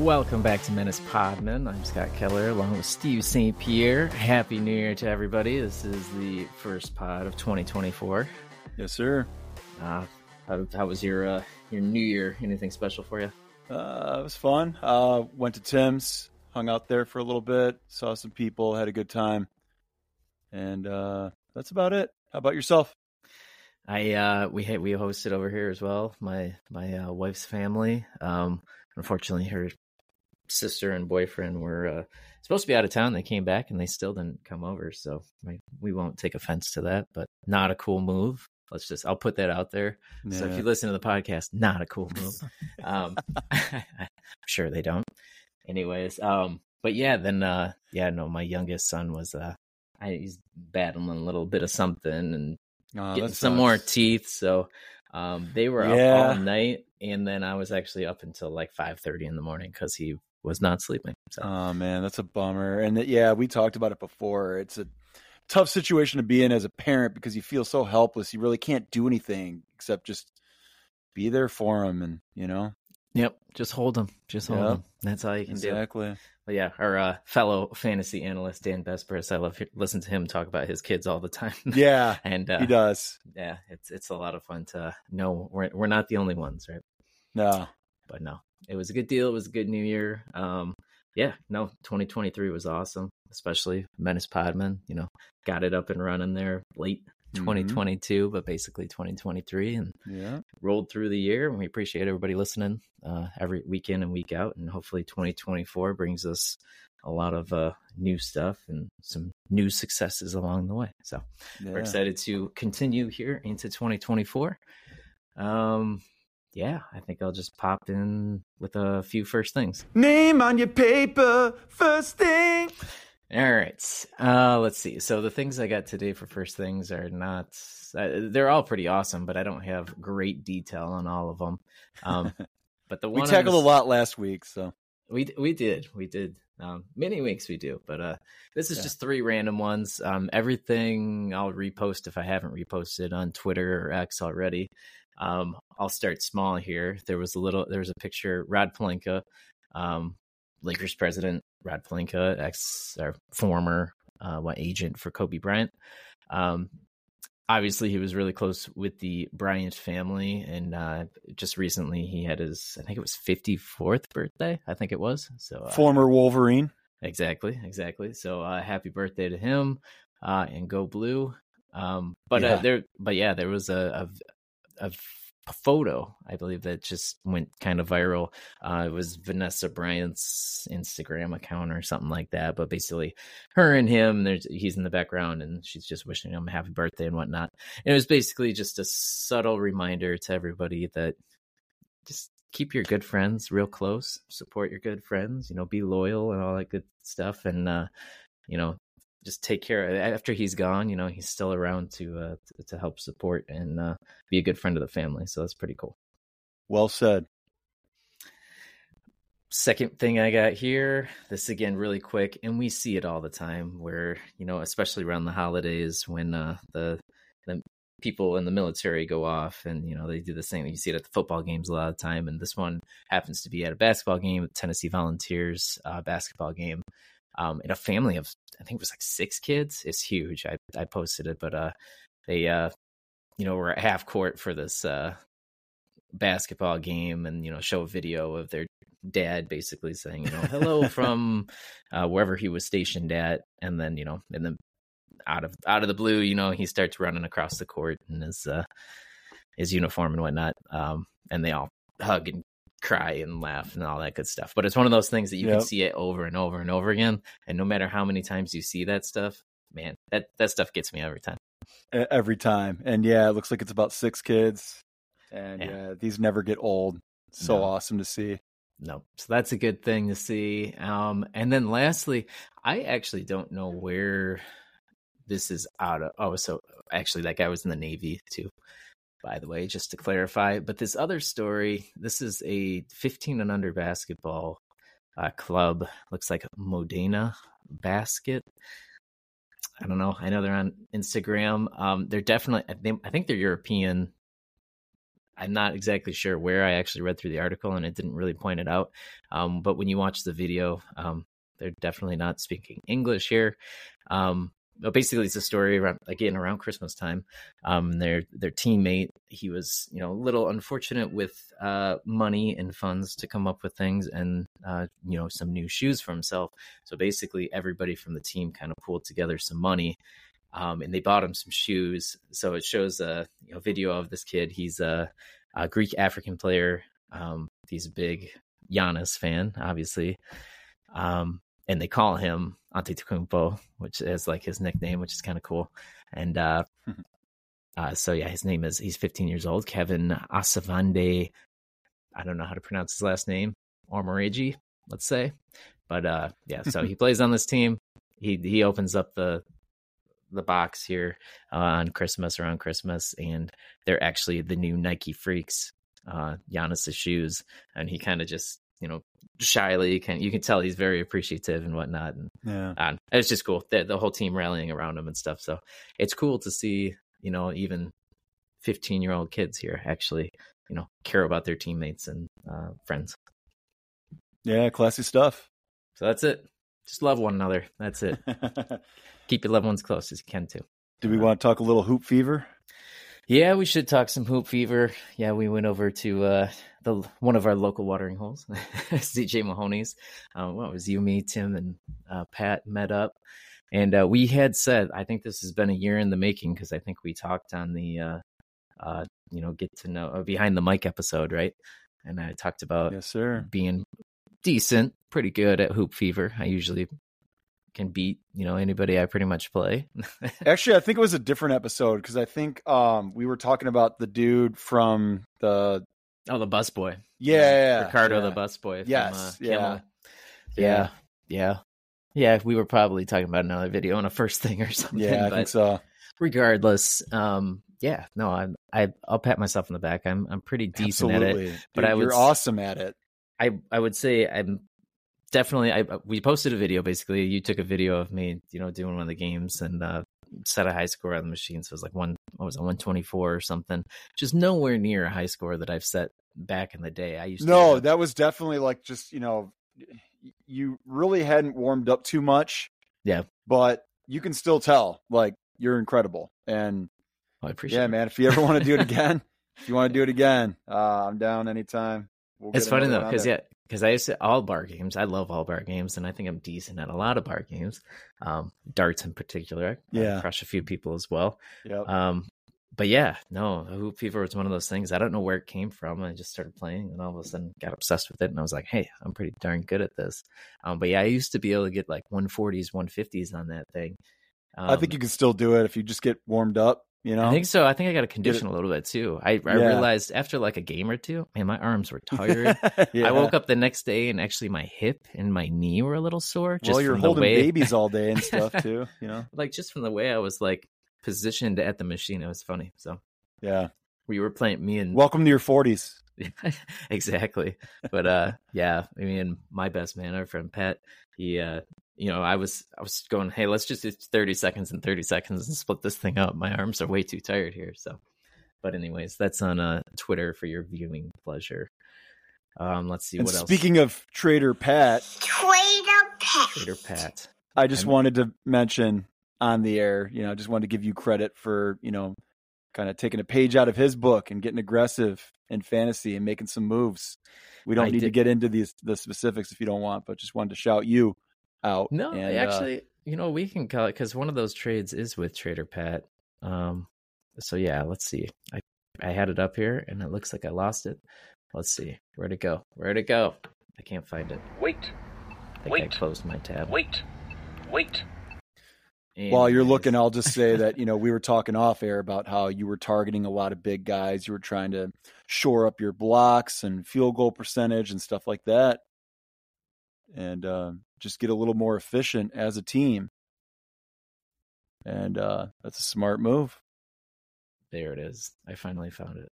Welcome back to Menace Podmen. I'm Scott Keller along with Steve St. Pierre. Happy New Year to everybody. This is the first pod of 2024. Yes, sir. Uh, how, how was your uh, your New Year? Anything special for you? Uh, it was fun. Uh, went to Tim's, hung out there for a little bit, saw some people, had a good time, and uh, that's about it. How about yourself? I uh, we had, we hosted over here as well. My my uh, wife's family. Um, unfortunately, her sister and boyfriend were uh, supposed to be out of town. They came back and they still didn't come over. So we, we won't take offense to that, but not a cool move. Let's just, I'll put that out there. Yeah. So if you listen to the podcast, not a cool move. um, I'm sure they don't. Anyways, um, but yeah, then, uh, yeah, no, my youngest son was, uh, I, he's battling a little bit of something and oh, getting some more teeth. So, um, they were yeah. up all night, and then I was actually up until like five thirty in the morning because he was not sleeping. So. Oh man, that's a bummer. And that, yeah, we talked about it before. It's a tough situation to be in as a parent because you feel so helpless. You really can't do anything except just be there for him, and you know. Yep, just hold him. Just hold yep. him. That's all you can exactly. do. Exactly. But yeah, our uh, fellow fantasy analyst Dan Besbris, I love listen to him talk about his kids all the time. Yeah, and uh, he does. Yeah, it's it's a lot of fun to know we're we're not the only ones, right? No, but no, it was a good deal. It was a good New Year. Um, yeah, no, 2023 was awesome, especially Menace Podmen. You know, got it up and running there late 2022, mm-hmm. but basically 2023, and yeah, rolled through the year. And we appreciate everybody listening uh, every week in and week out. And hopefully, 2024 brings us a lot of uh, new stuff and some new successes along the way. So yeah. we're excited to continue here into 2024. Um, yeah, I think I'll just pop in with a few first things. Name on your paper, first thing. All right. Uh, let's see. So the things I got today for first things are not. Uh, they're all pretty awesome, but I don't have great detail on all of them. Um, but the one we tackled was, a lot last week, so we we did we did um, many weeks we do, but uh, this is yeah. just three random ones. Um, everything I'll repost if I haven't reposted on Twitter or X already. Um, I'll start small here. There was a little, there was a picture, Rob Pelinka, um, Lakers president, Rob Pelinka, ex or former uh, what agent for Kobe Bryant. Um, obviously, he was really close with the Bryant family, and uh, just recently he had his, I think it was 54th birthday. I think it was. So uh, former Wolverine. Exactly, exactly. So uh, happy birthday to him, uh, and go blue. Um, but uh, there, but yeah, there was a, a photo, I believe, that just went kind of viral. Uh, it was Vanessa Bryant's Instagram account or something like that. But basically, her and him, there's he's in the background, and she's just wishing him a happy birthday and whatnot. And it was basically just a subtle reminder to everybody that just keep your good friends real close, support your good friends, you know, be loyal and all that good stuff, and uh, you know, just take care of after he's gone you know he's still around to uh to, to help support and uh be a good friend of the family so that's pretty cool well said second thing i got here this again really quick and we see it all the time where you know especially around the holidays when uh the the people in the military go off and you know they do the same thing. you see it at the football games a lot of time and this one happens to be at a basketball game tennessee volunteers uh, basketball game um, in a family of I think it was like six kids. It's huge. I I posted it, but uh, they uh, you know, were at half court for this uh basketball game, and you know, show a video of their dad basically saying, you know, hello from uh, wherever he was stationed at, and then you know, and then out of out of the blue, you know, he starts running across the court in his uh, his uniform and whatnot, um, and they all hug and cry and laugh and all that good stuff. But it's one of those things that you yep. can see it over and over and over again. And no matter how many times you see that stuff, man, that, that stuff gets me every time. Every time. And yeah, it looks like it's about six kids. And yeah, yeah these never get old. So no. awesome to see. No. So that's a good thing to see. Um, and then lastly, I actually don't know where this is out of. Oh, so actually, that guy was in the Navy too by the way, just to clarify. But this other story, this is a 15 and under basketball uh, club. Looks like Modena Basket. I don't know. I know they're on Instagram. Um, they're definitely. I think they're European. I'm not exactly sure where I actually read through the article, and it didn't really point it out. Um, but when you watch the video, um, they're definitely not speaking English here. Um, basically, it's a story around again around Christmas time. Um, their their teammate, he was you know a little unfortunate with uh, money and funds to come up with things, and uh, you know some new shoes for himself. So basically, everybody from the team kind of pulled together some money. Um, and they bought him some shoes. So it shows a you know, video of this kid. He's a, a Greek African player. Um, he's a big Giannis fan, obviously. Um, and they call him Antetokounmpo, which is like his nickname, which is kind of cool. And uh, uh, so yeah, his name is he's 15 years old, Kevin Asavande. I don't know how to pronounce his last name, Ormoreji, let's say. But uh, yeah, so he plays on this team. He he opens up the the box here uh, on Christmas around Christmas, and they're actually the new Nike Freaks, uh, Giannis's shoes, and he kind of just you know shyly can you can tell he's very appreciative and whatnot, and Yeah. uh, it's just cool the, the whole team rallying around him and stuff. So it's cool to see you know even fifteen year old kids here actually you know care about their teammates and uh, friends. Yeah, classy stuff. So that's it. Just love one another. That's it. Keep your loved ones close as you can too. Do we want to talk a little hoop fever? Yeah, we should talk some hoop fever. Yeah, we went over to uh, the one of our local watering holes, CJ Mahoney's. Uh, what was you, me, Tim, and uh, Pat met up, and uh, we had said I think this has been a year in the making because I think we talked on the uh, uh, you know get to know uh, behind the mic episode, right? And I talked about Yes, sir. being decent, pretty good at hoop fever. I usually can beat you know anybody I pretty much play. Actually, I think it was a different episode because I think um we were talking about the dude from the oh, the bus boy. yeah, yeah, yeah, Ricardo yeah. the bus boy. From, Yes, uh, yeah. Yeah, yeah, yeah. We were probably talking about another video on a first thing or something. Yeah, I but think so. regardless, um, yeah, no, I'm, I, I'll pat myself on the back. I'm, I'm pretty decent at it. But Dude, I would you're awesome at it. I, I would say I'm definitely. I we posted a video. Basically, you took a video of me, you know, doing one of the games and uh, set a high score on the machine. So it was like one, what was it, one twenty four or something. Just nowhere near a high score that I've set back in the day. I used to No, have- that was definitely like just you know, you really hadn't warmed up too much. Yeah. but you can still tell like you're incredible. And Oh, I appreciate. yeah, it. man, if you ever want to do it again, if you want to do it again, uh, I'm down anytime. We'll It's funny though, because yeah, because I used to all bar games. I love all bar games, and I think I'm decent at a lot of bar games, um, darts in particular. I Yeah. crush a few people as well. Yep. Um, but yeah, no, hoop fever was one of those things. I don't know where it came from. I just started playing, and all of a sudden got obsessed with it, and I was like, hey, I'm pretty darn good at this. Um, but yeah, I used to be able to get like 140s, 150s on that thing. Um, I think you can still do it if you just get warmed up. You know, I think so. I think I got to condition a little bit too. I, I Yeah. realized after like a game or two, man, my arms were tired. Yeah. I woke up the next day and actually my hip and my knee were a little sore. Just well, you're holding way, babies all day and stuff too. You know, like just from the way I was like positioned at the machine. It was funny. So yeah. we were playing me and Welcome to your 40s. exactly. But uh, yeah, I mean, my best man, our friend Pat, he, uh, you know, I was I was going, hey, let's just do thirty seconds and thirty seconds and split this thing up. My arms are way too tired here. So, but anyways, that's on uh Twitter for your viewing pleasure. Um, let's see And what else. speaking of Trader Pat, Trader Pat. Trader Pat. I just I'm- wanted to mention on the air, you know, I just wanted to give you credit for, you know, kind of taking a page out of his book and getting aggressive in fantasy and making some moves. We don't I need to get into these the specifics if you don't want, but just wanted to shout you out. No, and, I uh, actually, you know, we can call it because one of those trades is with Trader Pat. Um, so yeah, let's see. I I had it up here and it looks like I lost it. Let's see where'd it go. Where'd it go? I can't find it. Wait, I think I Wait. closed my tab. wait, wait. While you're looking, I'll just say that, you know, we were talking off air about how you were targeting a lot of big guys. You were trying to shore up your blocks and field goal percentage and stuff like that. And uh, just get a little more efficient as a team. And uh, that's a smart move. There it is. I finally found it.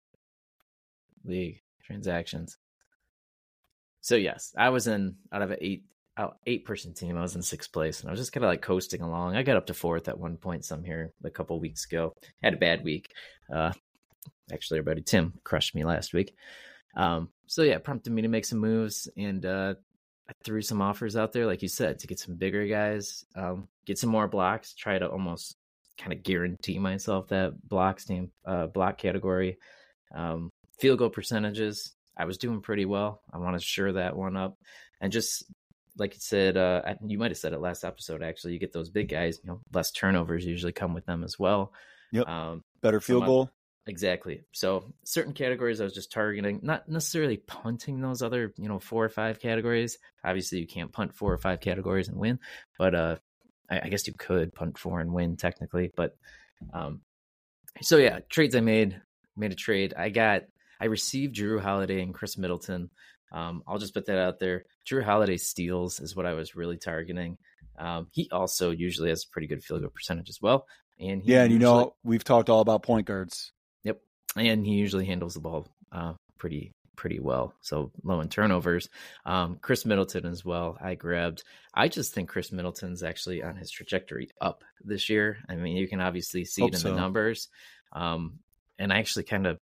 League transactions. So yes, I was in out of an eight out eight person team. I was in sixth place, and I was just kind of like coasting along. I got up to fourth at one point. Some here a couple weeks ago. Had a bad week. Uh, actually buddy Tim crushed me last week. Um, so yeah, prompted me to make some moves and uh, I threw some offers out there, like you said, to get some bigger guys, um, get some more blocks, try to almost kind of guarantee myself that block team, uh, block category. Um, field goal percentages, I was doing pretty well. I want to sure that one up, and just like you said, uh, you might have said it last episode. Actually, you get those big guys. You know, less turnovers usually come with them as well. Yep. Um, Better field goal. Exactly. So certain categories I was just targeting, not necessarily punting those other, you know, four or five categories. Obviously, you can't punt four or five categories and win, but uh, I, I guess you could punt four and win technically. But um, so yeah, trades I made, made a trade. I got, I received Jrue Holiday and Khris Middleton. Um, I'll just put that out there. Jrue Holiday steals is what I was really targeting. Um, he also usually has a pretty good field goal percentage as well. And yeah, and you know we've talked all about point guards and he usually handles the ball uh, pretty pretty well. So low in turnovers. Um, Khris Middleton as well. I grabbed. I just think Khris Middleton's actually on his trajectory up this year. I mean, you can obviously see Hope it in so. the numbers. Um, and I actually kind of,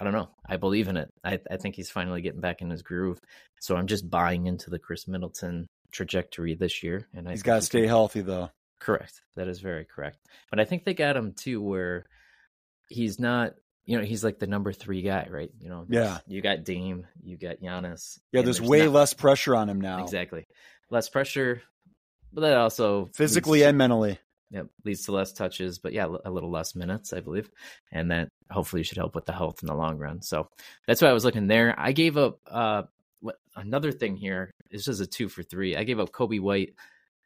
I don't know. I believe in it. I, I think he's finally getting back in his groove. So I'm just buying into the Khris Middleton trajectory this year. And I he's got to stay can... healthy though. Correct. That is very correct. But I think they got him too, where he's not you know, he's like the number three guy, right? You know, yeah. You got Dame, you got Giannis. Yeah, there's, there's way not... less pressure on him now. Exactly, less pressure, but that also physically leads... and mentally. Yep, leads to less touches, but yeah, a little less minutes, I believe, and that hopefully should help with the health in the long run. So that's why I was looking there. I gave up uh, what, another thing here. This is a two for three. I gave up Coby White.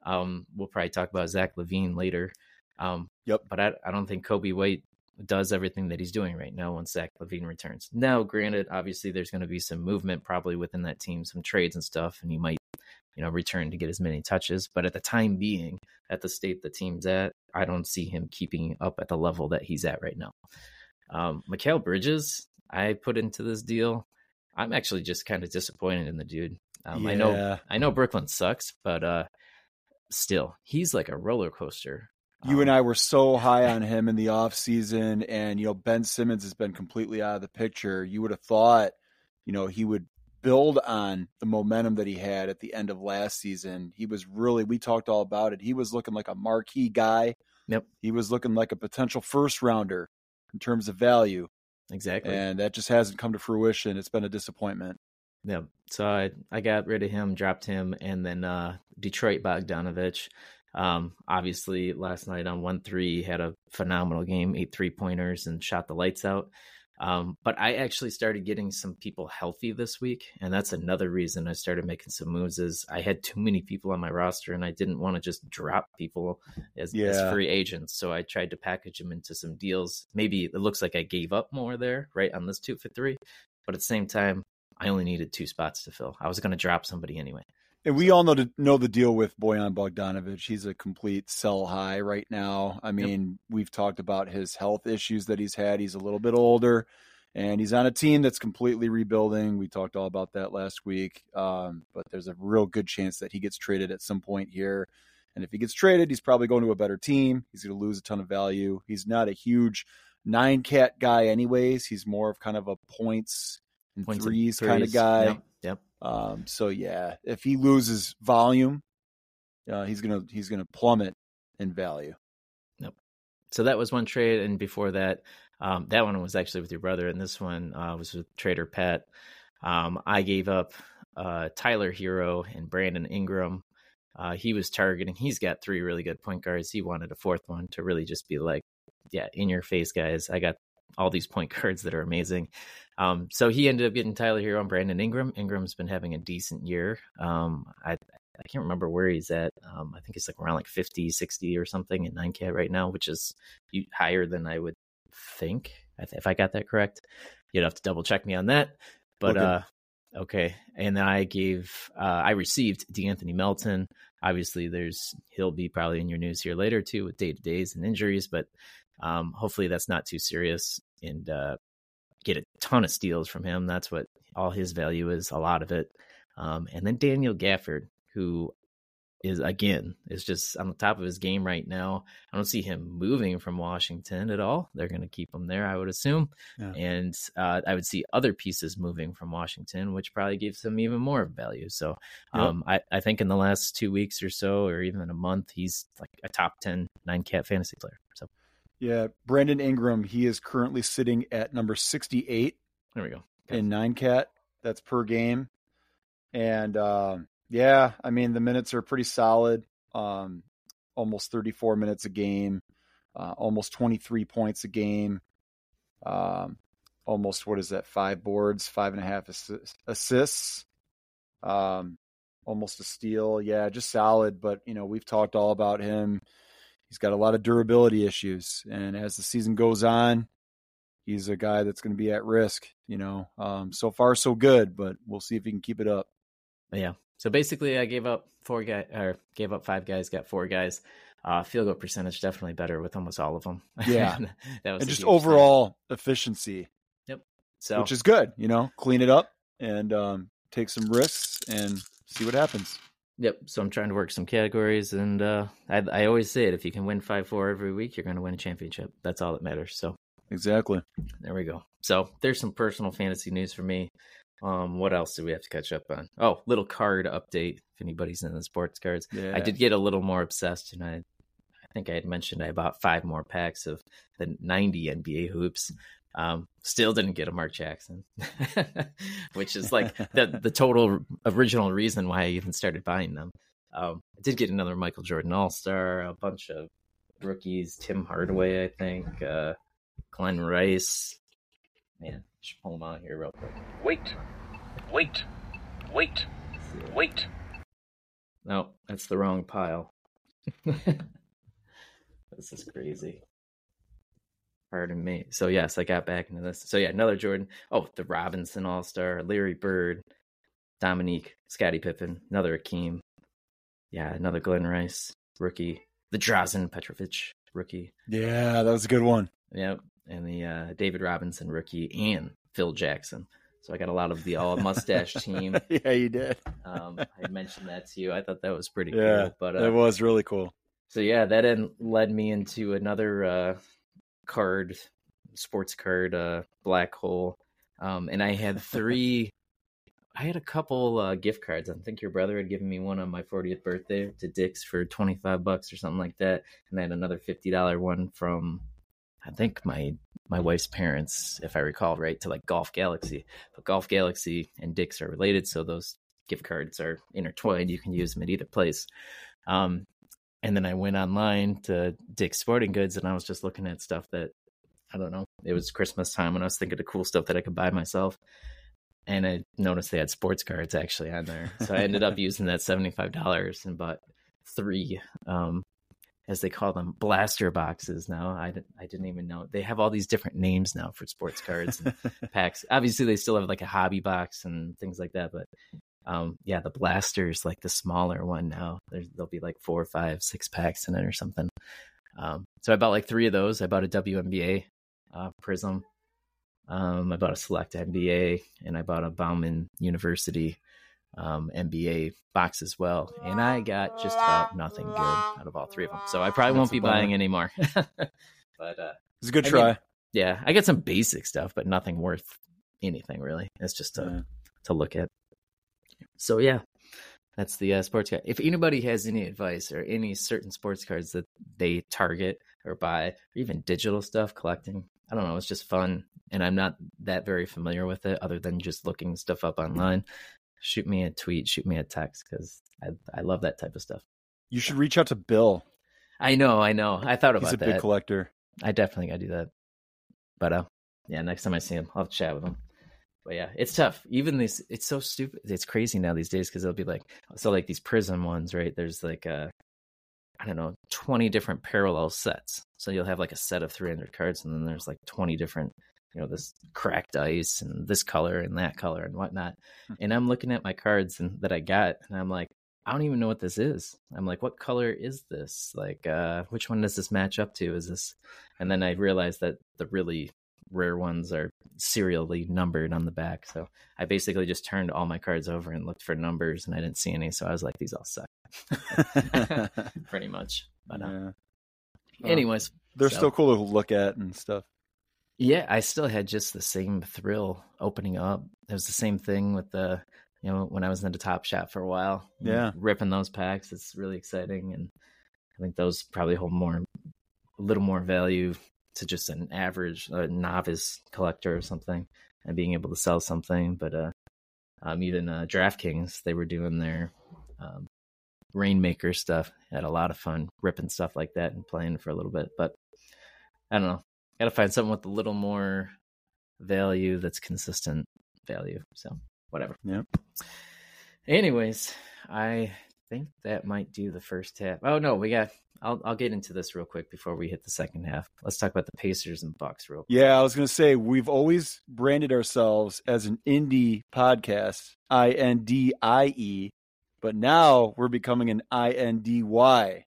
Um, we'll probably talk about Zach LaVine later. Um, yep. But I, I don't think Coby White does everything that he's doing right now once Zach LaVine returns. Now, granted, obviously there's going to be some movement probably within that team, some trades and stuff, and he might, you know, return to get as many touches. But at the time being, at the state the team's at, I don't see him keeping up at the level that he's at right now. Um, Mikal Bridges, I put into this deal. I'm actually just kind of disappointed in the dude. Um, yeah. I know, I know Brooklyn sucks, but uh, still, he's like a roller coaster you and um, I were so high on him in the off season, and you know Ben Simmons has been completely out of the picture. You would have thought, you know, he would build on the momentum that he had at the end of last season. He was really, we talked all about it. He was looking like a marquee guy. Yep. He was looking like a potential first rounder in terms of value. Exactly. And that just hasn't come to fruition. It's been a disappointment. Yeah. So I I got rid of him, dropped him, and then uh Detroit Bogdanovic. Um, obviously, last night on 1 3 had a phenomenal game, eight three pointers, and shot the lights out. Um, but I actually started getting some people healthy this week, and that's another reason I started making some moves. Is I had too many people on my roster, and I didn't want to just drop people as, yeah. as, free agents. So I tried to package them into some deals. Maybe it looks like I gave up more there, right on this two for three, but at the same time, I only needed two spots to fill. I was going to drop somebody anyway. And we all know to know the deal with Bojan Bogdanovic. He's a complete sell high right now. I mean, yep. we've talked about his health issues that he's had. He's a little bit older, and he's on a team that's completely rebuilding. We talked all about that last week. Um, but there's a real good chance that he gets traded at some point here. And if he gets traded, he's probably going to a better team. He's going to lose a ton of value. He's not a huge nine cat guy, anyways. He's more of kind of a points and points threes, and threes kind of guy. Yep. Yep. Um, so yeah, if he loses volume, uh, he's gonna he's gonna plummet in value. Yep. So that was one trade, and before that, um, that one was actually with your brother, and this one uh, was with Trader Pat. Um, I gave up uh, Tyler Herro and Brandon Ingram. Uh, he was targeting. He's got three really good point guards. He wanted a fourth one to really just be like, yeah, in your face, guys. I got all these point guards that are amazing. Um, so he ended up getting Tyler Herro and Brandon Ingram. Ingram's been having a decent year. Um, I I can't remember where he's at. Um, I think he's like around like 50, 60 or something in 9K right now, which is higher than I would think. If I got that correct, you'd have to double check me on that. But okay. uh, okay. And then I gave, uh, I received De'Anthony Melton. Obviously, there's he'll be probably in your news here later too with day to days and injuries, but um, hopefully that's not too serious. And uh, get a ton of steals from him. That's what all his value is, a lot of it. Um, and then Daniel Gafford, who is again is just on the top of his game right now. I don't see him moving from Washington at all. They're going to keep him there, I would assume, yeah. and uh, I would see other pieces moving from Washington, which probably gives him even more value. So, um, yep. I, I think in the last two weeks or so, or even a month, he's like a top 10 nine cat fantasy player. So, yeah, Brandon Ingram, he is currently sitting at number 68. There we go. In nine cat, that's per game, and. Um, yeah, I mean the minutes are pretty solid. Um, almost 34 minutes a game, uh, almost 23 points a game. Um, almost what is that? Five boards, five and a half assists. Um, almost a steal. Yeah, just solid. But you know, we've talked all about him. He's got a lot of durability issues, and as the season goes on, he's a guy that's going to be at risk. You know, um, so far so good, but we'll see if he can keep it up. Yeah, so basically, I gave up four guys, or gave up five guys, got four guys. Uh, field goal percentage definitely better with almost all of them. Yeah, that was and just overall thing. efficiency. Yep. So which is good, you know, clean it up and um, take some risks and see what happens. Yep. So I'm trying to work some categories, and uh, I, I always say it: if you can win five four every week, you're going to win a championship. That's all that matters. So exactly. There we go. So there's some personal fantasy news for me. Um, what else do we have to catch up on? Oh, little card update. If anybody's in the sports cards, yeah. I did get a little more obsessed, and I, I think I had mentioned I bought five more packs of the 90 NBA hoops. Um, still didn't get a Mark Jackson, which is like the the total original reason why I even started buying them. Um, I did get another Michael Jordan All Star, a bunch of rookies, Tim Hardaway, I think, uh, Glen Rice. Man, should pull them out here real quick. Wait, wait, wait, wait. No, that's the wrong pile. this is crazy. Pardon me. So yes, I got back into this. So yeah, another Jordan. Oh, the Robinson All Star, Larry Bird, Dominique, Scottie Pippen, another Akeem. Yeah, another Glen Rice rookie. The Drazen Petrovic rookie. Yeah, that was a good one. Yep and the uh, David Robinson rookie and Phil Jackson. So I got a lot of the all mustache team. yeah, you did. um, I mentioned that to you. I thought that was pretty yeah, cool. But uh, it was really cool. So yeah, that led me into another uh, card, sports card, uh, black hole, um, and I had three. I had a couple uh, gift cards. I think your brother had given me one on my 40th birthday to Dick's for 25 bucks or something like that, and I had another $50 one from I think my my wife's parents, if I recall right, to like Golf Galaxy. But Golf Galaxy and Dick's are related, so those gift cards are intertwined. You can use them at either place. Um, and then I went online to Dick's Sporting Goods, and I was just looking at stuff that I don't know. It was Christmas time, and I was thinking of cool stuff that I could buy myself. And I noticed they had sports cards actually on there, so I ended up using that seventy five dollars and bought three um, as they call them, blaster boxes now. I, I didn't even know. They have all these different names now for sports cards and packs. Obviously, they still have like a hobby box and things like that. But um, yeah, the blasters, like the smaller one now, There's, there'll be like four, five, six packs in it or something. Um, so I bought like three of those. I bought a WNBA uh, Prism. Um, I bought a Select NBA and I bought a Bowman University um, NBA box as well, and I got just about nothing good out of all three of them. So I probably That's won't be buying anymore. but uh, it's a good I try. Yeah, I get some basic stuff, but nothing worth anything really. It's just to yeah. to look at. So yeah, that's the uh, sports card. If anybody has any advice or any certain sports cards that they target or buy, or even digital stuff collecting, I don't know. It's just fun, and I'm not that very familiar with it, other than just looking stuff up online shoot me a tweet, shoot me a text because I I love that type of stuff. You should reach out to Bill. I know, I know. I thought about He's a that. big collector. I definitely gotta do that. But uh, yeah, next time I see him, I'll chat with him. But yeah, it's tough. Even these, it's so stupid. It's crazy now these days because they'll be like, so like these prism ones, right? There's like a, I don't know, 20 different parallel sets. So you'll have like a set of 300 cards, and then there's like 20 different you know this cracked ice and this color and that color and whatnot hmm. and i'm looking at my cards and that i got and i'm like i don't even know what this is i'm like what color is this like uh which one does this match up to is this and then i realized that the really rare ones are serially numbered on the back. So I basically just turned all my cards over and looked for numbers, and I didn't see any. So I was like, these all suck, pretty much. But uh, Yeah. anyways, They're So- still cool to look at and stuff. Yeah, I still had just the same thrill opening up. It was the same thing with the, you know, when I was in the Top Shot for a while. Yeah. ripping those packs, it's really exciting, and I think those probably hold more, a little more value to just an average uh, novice collector or something, and being able to sell something. But uh, um, even uh, DraftKings, they were doing their um, Reignmaker stuff. Had a lot of fun ripping stuff like that and playing for a little bit, but I don't know gotta find something with a little more value that's consistent value so whatever Yep. anyways i think that might do the first half oh no we got i'll i'll get into this real quick before we hit the second half. Let's talk about the pacers and bucks real quick. Yeah, I was going to say we've always branded ourselves as an indie podcast, I N D I E, but now we're becoming an I N D Y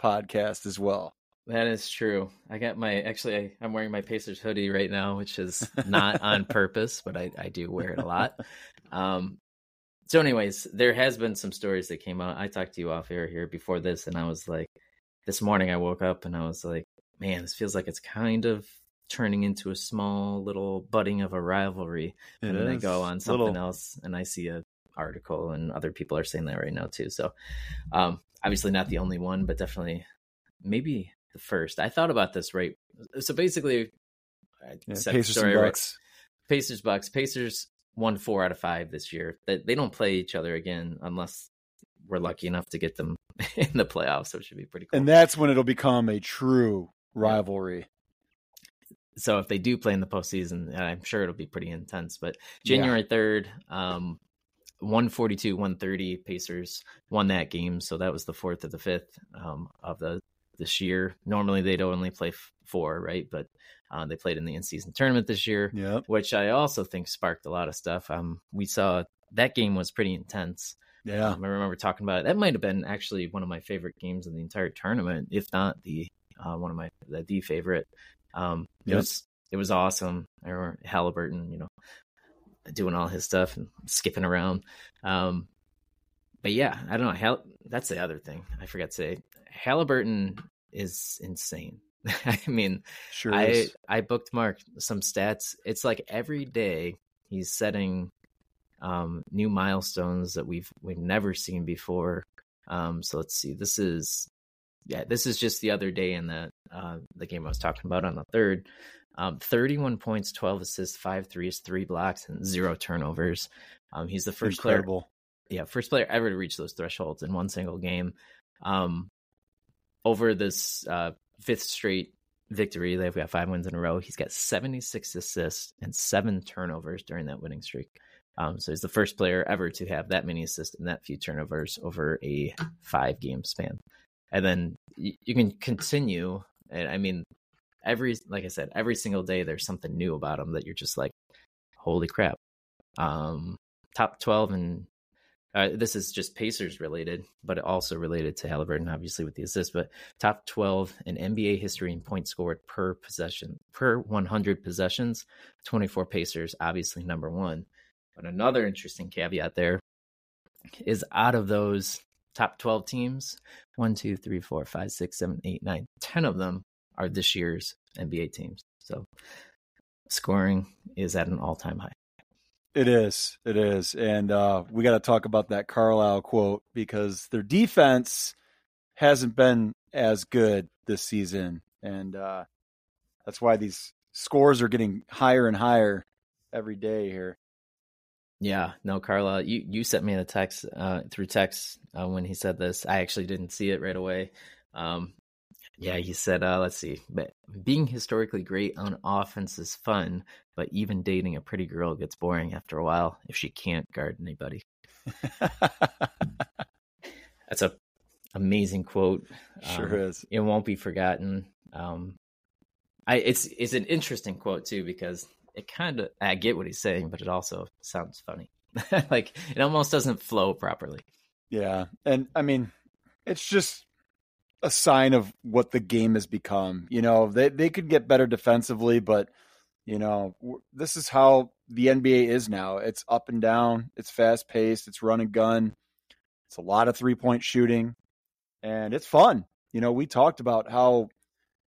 podcast as well. that is true. I got my actually I, i'm wearing my pacers hoodie right now which is not on purpose but i i do wear it a lot. Um so anyways there has been some stories that came out. I talked to you off air here before this and i was like this morning i woke up and i was like man this feels like it's kind of turning into a small little budding of a rivalry and then i go on something Little- else and i see a article and other people are saying that right now too so um obviously not the only one but definitely maybe the first i thought about this right so basically I Yeah, Pacers story right- Bucks. Pacers Bucks. Pacers won four out of five this year. They, they don't play each other again unless we're lucky enough to get them in the playoffs, so it should be pretty cool. And that's when it'll become a true rivalry. so if they do play in the postseason, I'm sure it'll be pretty intense. But January third, um, 142, 130 Pacers won that game. So that was the fourth or the fifth um, of the this year. Normally they'd only play f- four, right? But uh, they played in the in season tournament this year. Yep. which I also think sparked a lot of stuff. Um, we saw that game was pretty intense. Yeah. Um, I remember talking about it. That might have been actually one of my favorite games in the entire tournament, if not the uh, one of my the, the favorite. Um, it Yep. was it was awesome. I remember Halliburton, you know, doing all his stuff and skipping around. Um, but yeah, I don't know. Hal- that's the other thing I forgot to say. Halliburton is insane. I mean, Sure I is. I bookmarked some stats. It's like every day he's setting um, new milestones that we've we've never seen before. Um, so let's see. This is yeah, this is just the other day in that uh, the game I was talking about on the third. Um, 31 points, 12 assists, five threes, three blocks, and zero turnovers. Um, he's the first player yeah, first player ever to reach those thresholds in one single game. Um, over this uh, fifth straight victory, they've got five wins in a row. He's got 76 assists and seven turnovers during that winning streak. Um, so he's the first player ever to have that many assists and that few turnovers over a five game span. And then you, you can continue. And I mean, every, like I said, every single day there's something new about him that you're just like, holy crap. Um, top 12 and uh, this is just Pacers related, but also related to Halliburton, obviously with the assist. But top twelve in NBA history in points scored per possession per 100 possessions. 24 Pacers, obviously number one. But another interesting caveat there is out of those top 12 teams, one, two, three, four, five, six, seven, eight, nine, ten of them are this year's NBA teams. So scoring is at an all time high. It is. It is. And uh, we got to talk about that Carlisle quote because their defense hasn't been as good this season. And uh, that's why these scores are getting higher and higher every day here. Yeah, no, Carla, you you sent me a text uh, through text uh, when he said this. I actually didn't see it right away. Um, yeah, he said, uh, let's see, but being historically great on offense is fun, but even dating a pretty girl gets boring after a while if she can't guard anybody. That's a amazing quote. sure Um, is. it won't be forgotten. Um, I it's it's an interesting quote too because it kind of I get what he's saying, but it also sounds funny. like it almost doesn't flow properly. Yeah. And I mean, it's just a sign of what the game has become. You know, they, they could get better defensively, but You know, this is how the NBA is now. It's up and down. It's fast paced. It's run and gun. It's a lot of three point shooting, and it's fun. You know, we talked about how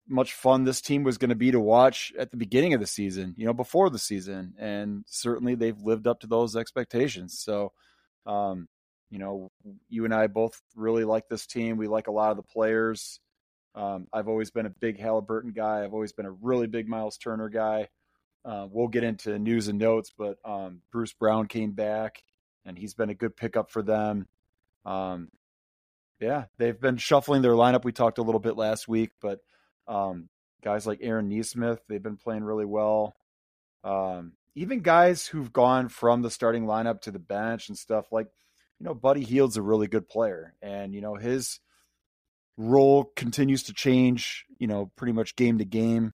much fun this team was going to be to watch at the beginning of the season, you know, before the season. And certainly they've lived up to those expectations. So, um, you know, you and I both really like this team. We like a lot of the players. Um, I've always been a big Halliburton guy. I've always been a really big Miles Turner guy. Uh, we'll get into news and notes, but um, Bruce Brown came back, and he's been a good pickup for them. Um, yeah, they've been shuffling their lineup. We talked a little bit last week, but um, guys like Aaron Nesmith, they've been playing really well. Um, even guys who've gone from the starting lineup to the bench and stuff like, you know, Buddy Hield's a really good player, and you know his role continues to change. You know, pretty much game to game,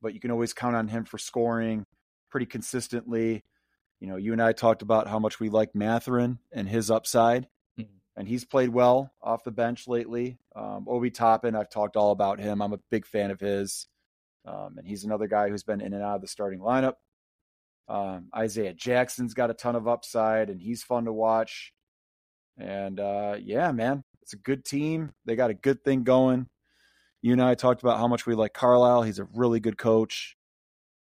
but you can always count on him for scoring pretty consistently. You know, you and I talked about how much we like Mathurin and his upside and he's played well off the bench lately. Um, Obi Toppin, I've talked all about him. I'm a big fan of his, um, and he's another guy who's been in and out of the starting lineup. Um, Isaiah Jackson's got a ton of upside, and he's fun to watch. And uh, yeah, man, it's a good team. They got a good thing going. You and I talked about how much we like Carlisle. He's a really good coach,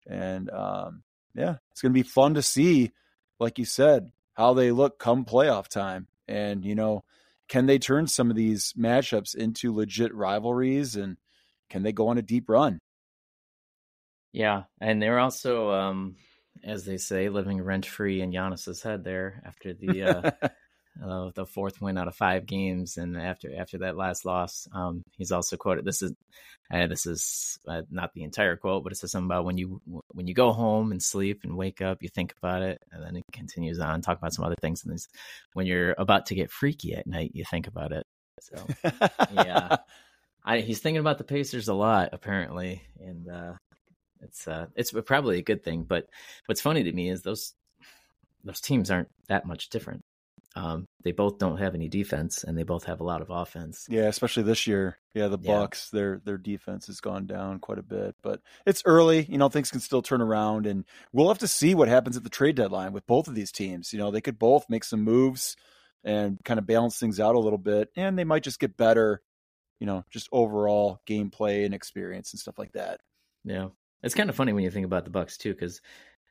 and um, yeah, it's going to be fun to see, like you said, how they look come playoff time and, you know, can they turn some of these matchups into legit rivalries and can they go on a deep run? Yeah. And they're also, um, as they say, living rent free in Giannis's head there after the uh, uh, the fourth win out of five games, and after after that last loss, um, he's also quoted. This is uh, this is uh, not the entire quote, but it says something about when you when you go home and sleep and wake up, you think about it, and then it continues on talk about some other things. And when you're about to get freaky at night, you think about it. So yeah, I, he's thinking about the Pacers a lot apparently, and uh, it's uh, it's probably a good thing. But what's funny to me is those those teams aren't that much different. Um, they both don't have any defense, and they both have a lot of offense. Yeah, especially this year. Yeah, the Bucks, yeah. their their defense has gone down quite a bit, but it's early. You know, things can still turn around, and we'll have to see what happens at the trade deadline with both of these teams. You know, they could both make some moves and kind of balance things out a little bit, and they might just get better. You know, just overall gameplay and experience and stuff like that. Yeah, it's kind of funny when you think about the Bucks too, because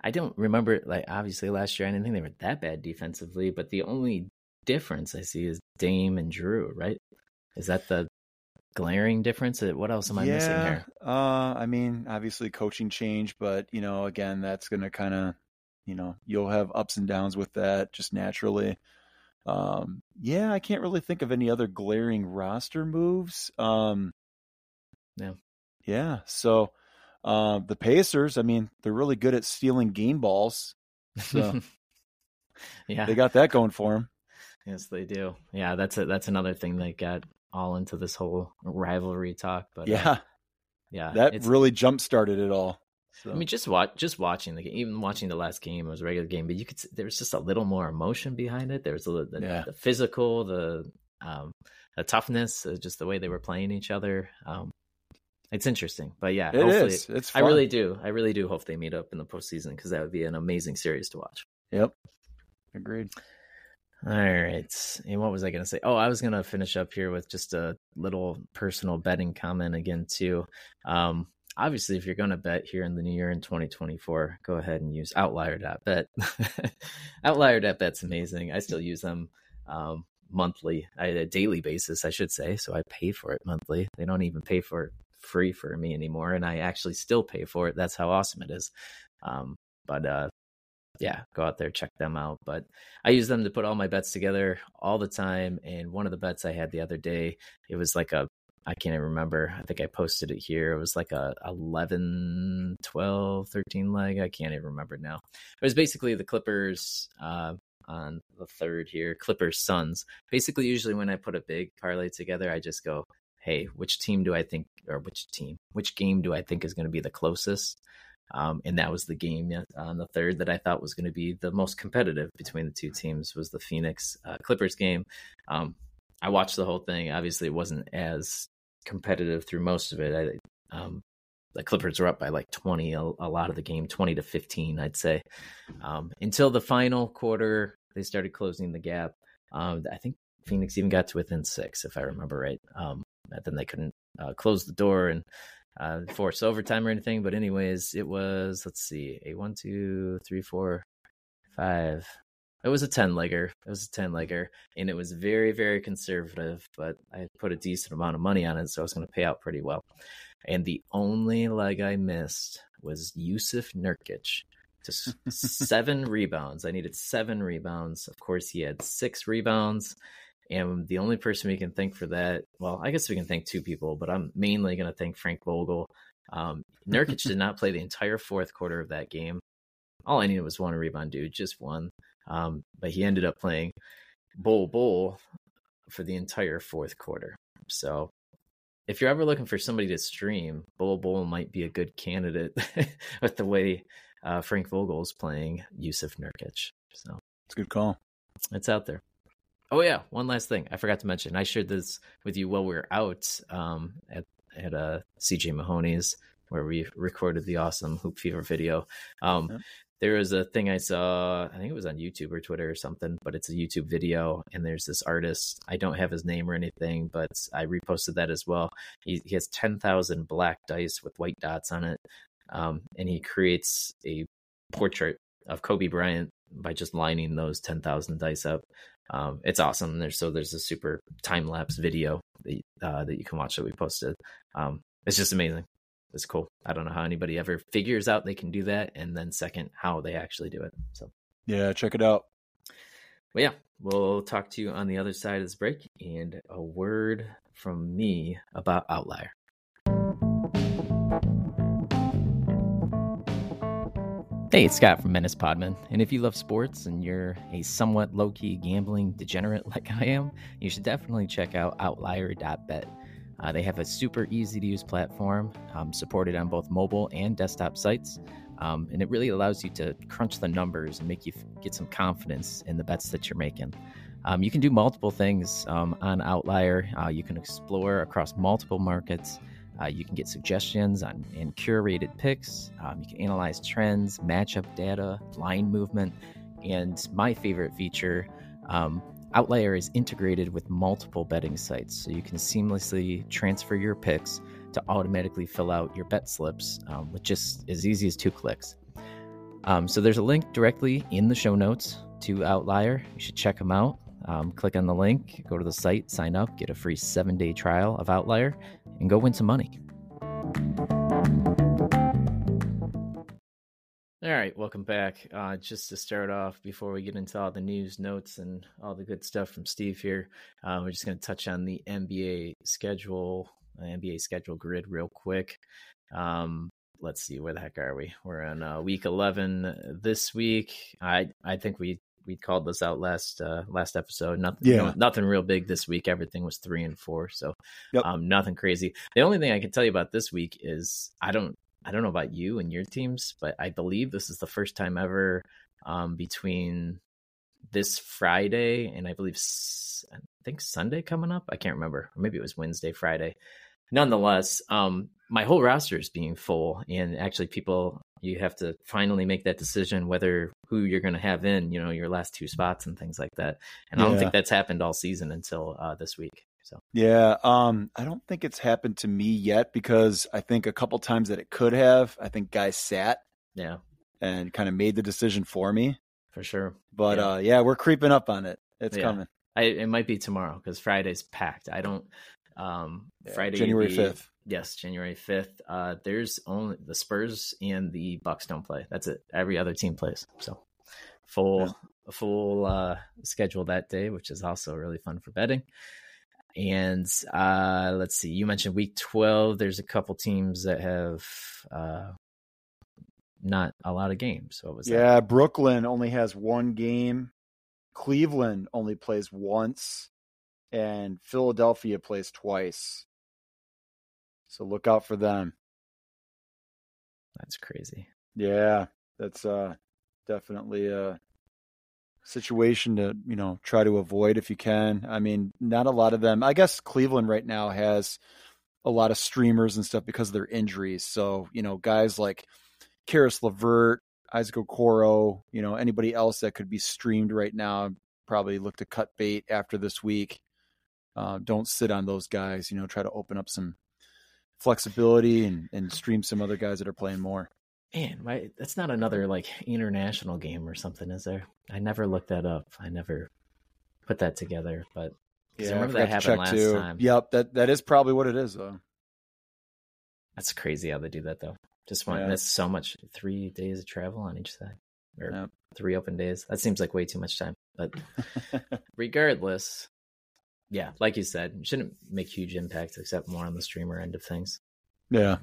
I don't remember like obviously last year I didn't think they were that bad defensively, but the only difference I see is Dame and Jrue, right? Is that the glaring difference? Uh, what else am I yeah, missing here? Uh, I mean, obviously coaching change, but you know, again, that's going to kind of, you know, you'll have ups and downs with that just naturally. Um, yeah, I can't really think of any other glaring roster moves. Um, yeah, yeah. So, uh, the Pacers, I mean, they're really good at stealing game balls. So yeah, they got that going for them. Yes, they do. Yeah, that's a, that's another thing that got all into this whole rivalry talk. But yeah, uh, yeah, that really jump started it all. So. I mean, just watch, just watching the game, even watching the last game it was a regular game, but you could there was just a little more emotion behind it. There was a little the, yeah. the physical, the um, the toughness, uh, just the way they were playing each other. Um, it's interesting, but yeah, it hopefully, is. It's fun. I really do. I really do hope they meet up in the postseason because that would be an amazing series to watch. Yep, agreed. All right. And what was I going to say? Oh, I was going to finish up here with just a little personal betting comment again too. Um, obviously, if you're going to bet here in the new year in 2024, go ahead and use Outlier.bet. Outlier.bet's amazing. I still use them um, monthly, a daily basis, I should say. So I pay for it monthly. They don't even pay for it free for me anymore, and I actually still pay for it. That's how awesome it is. Um, but uh, yeah, go out there, check them out. But I use them to put all my bets together all the time. And one of the bets I had the other day, it was like a, I can't even remember. I think I posted it here. It was like a 11, 12, 13 leg. I can't even remember now. It was basically the Clippers uh, on the third here, Clippers Suns. Basically, usually when I put a big parlay together, I just go, hey, which team do I think, or which team, which game do I think is going to be the closest? Um, and that was the game on the third that I thought was going to be the most competitive between the two teams was the Phoenix uh, Clippers game. Um, I watched the whole thing. Obviously, it wasn't as competitive through most of it. I, um, the Clippers were up by like 20 a, a lot of the game, 20 to 15, I'd say. Um, until the final quarter, they started closing the gap. Um, I think Phoenix even got to within six, if I remember right. Um, then they couldn't uh, close the door and uh, force overtime or anything. But anyways, it was let's see, a one, two, three, four, five. It was a ten legger. It was a ten legger, and it was very, very conservative. But I put a decent amount of money on it, so I was going to pay out pretty well. And the only leg I missed was Jusuf Nurkic. Just seven rebounds. I needed seven rebounds. Of course, he had six rebounds. And the only person we can thank for that, well, I guess we can thank two people, but I'm mainly going to thank Frank Vogel. Um, Nurkic did not play the entire fourth quarter of that game. All I needed was one rebound, dude, just one. Um, but he ended up playing Bol Bol for the entire fourth quarter. So if you're ever looking for somebody to stream, Bol Bol might be a good candidate with the way uh, Frank Vogel is playing Jusuf Nurkic. So it's a good call. It's out there. Oh yeah, one last thing I forgot to mention. I shared this with you while we were out um, at at uh, CJ Mahoney's where we recorded the awesome Hoop Fever video. Um, yeah. There was a thing I saw. I think it was on YouTube or Twitter or something, but it's a YouTube video, and there's this artist. I don't have his name or anything, but I reposted that as well. He, he has ten thousand black dice with white dots on it, um, and he creates a portrait of Kobe Bryant by just lining those 10,000 dice up. Um, it's awesome. There's so there's a super time lapse video that uh, that you can watch that we posted. Um, it's just amazing. It's cool. I don't know how anybody ever figures out they can do that, and then second, how they actually do it. So yeah, check it out. Well, yeah, we'll talk to you on the other side of this break, and a word from me about Outlier. Hey, it's Scott from Menace Podmen. And if you love sports and you're a somewhat low key gambling degenerate like I am, you should definitely check out Outlier.bet. Uh, they have a super easy to use platform um, supported on both mobile and desktop sites. Um, and it really allows you to crunch the numbers and make you f- get some confidence in the bets that you're making. Um, you can do multiple things um, on Outlier. Uh, you can explore across multiple markets. Uh, you can get suggestions on and curated picks. Um, you can analyze trends, matchup data, line movement, and my favorite feature, um, Outlier is integrated with multiple betting sites, so you can seamlessly transfer your picks to automatically fill out your bet slips um, with just as easy as two clicks. Um, so there's a link directly in the show notes to Outlier. You should check them out. Um, click on the link, go to the site, sign up, get a free seven day trial of Outlier, and go win some money. All right, welcome back. Uh, just to start off, before we get into all the news, notes, and all the good stuff from Steve here, uh, we're just going to touch on the NBA schedule, NBA schedule grid, real quick. Um, let's see, where the heck are we? We're on uh, week 11 this week. I I think we we called this out last uh last episode. Nothing, yeah. You know, nothing real big this week. Everything was three and four, so yep. um, nothing crazy. The only thing I can tell you about this week is I don't I don't know about you and your teams, but I believe this is the first time ever um, between this Friday and I believe I think Sunday coming up. I can't remember, or maybe it was Wednesday, Friday. Nonetheless, um, my whole roster is being full, and actually, people you have to finally make that decision whether who you're going to have in, you know, your last two spots and things like that. And yeah. I don't think that's happened all season until uh, this week. So yeah, um, I don't think it's happened to me yet because I think a couple times that it could have. I think guys sat, yeah, and kind of made the decision for me for sure. But yeah, uh, yeah we're creeping up on it. It's yeah. coming. I, it might be tomorrow because Friday's packed. I don't. Um, Friday, January fifth. Yes, January fifth. Uh, there's only the Spurs and the Bucks don't play. That's it. Every other team plays. So full yeah. full uh, schedule that day, which is also really fun for betting. And uh, let's see, you mentioned week twelve. There's a couple teams that have uh, not a lot of games. What was yeah, that? Brooklyn only has one game. Cleveland only plays once, and Philadelphia plays twice. So look out for them. That's crazy. Yeah, that's uh definitely a situation to, you know, try to avoid if you can. I mean, not a lot of them. I guess Cleveland right now has a lot of streamers and stuff because of their injuries. So, you know, guys like Caris LeVert, Isaac Okoro, you know, anybody else that could be streamed right now, probably look to cut bait after this week. Uh, don't sit on those guys, you know, try to open up some flexibility and, and stream some other guys that are playing more. Man, my, that's not another like international game or something, is there? I never looked that up. I never put that together, but yeah, I remember I that happened last too. time. Yep, that that is probably what it is, though. That's crazy how they do that, though. Just one. Yeah. That's so much. Three days of travel on each side, or yep. three open days. That seems like way too much time. But regardless, yeah, like you said, shouldn't make huge impacts except more on the streamer end of things. Yeah.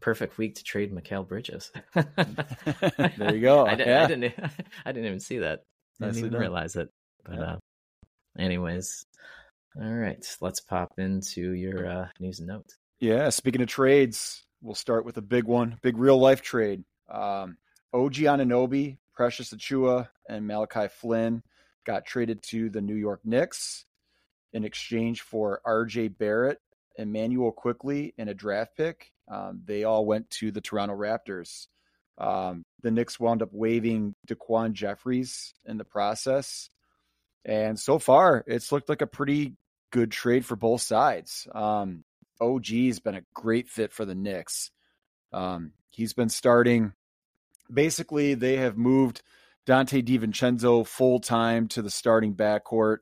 Perfect week to trade Mikal Bridges. there you go. I, didn't, yeah. I didn't. I didn't even see that. I didn't even done. realize it. But yeah. uh, anyways, all right, let's pop into your uh, news and notes. Yeah, speaking of trades, we'll start with a big one, big real life trade. Um, OG Anunoby, Precious Achiuwa, and Malachi Flynn got traded to the New York Knicks in exchange for RJ Barrett, Immanuel Quickley, and a draft pick. Um, they all went to the Toronto Raptors. Um, the Knicks wound up waiving DaQuan Jeffries in the process. And so far, it's looked like a pretty good trade for both sides. Um, OG's been a great fit for the Knicks. Um, he's been starting. Basically, they have moved Donte DiVincenzo full time to the starting backcourt.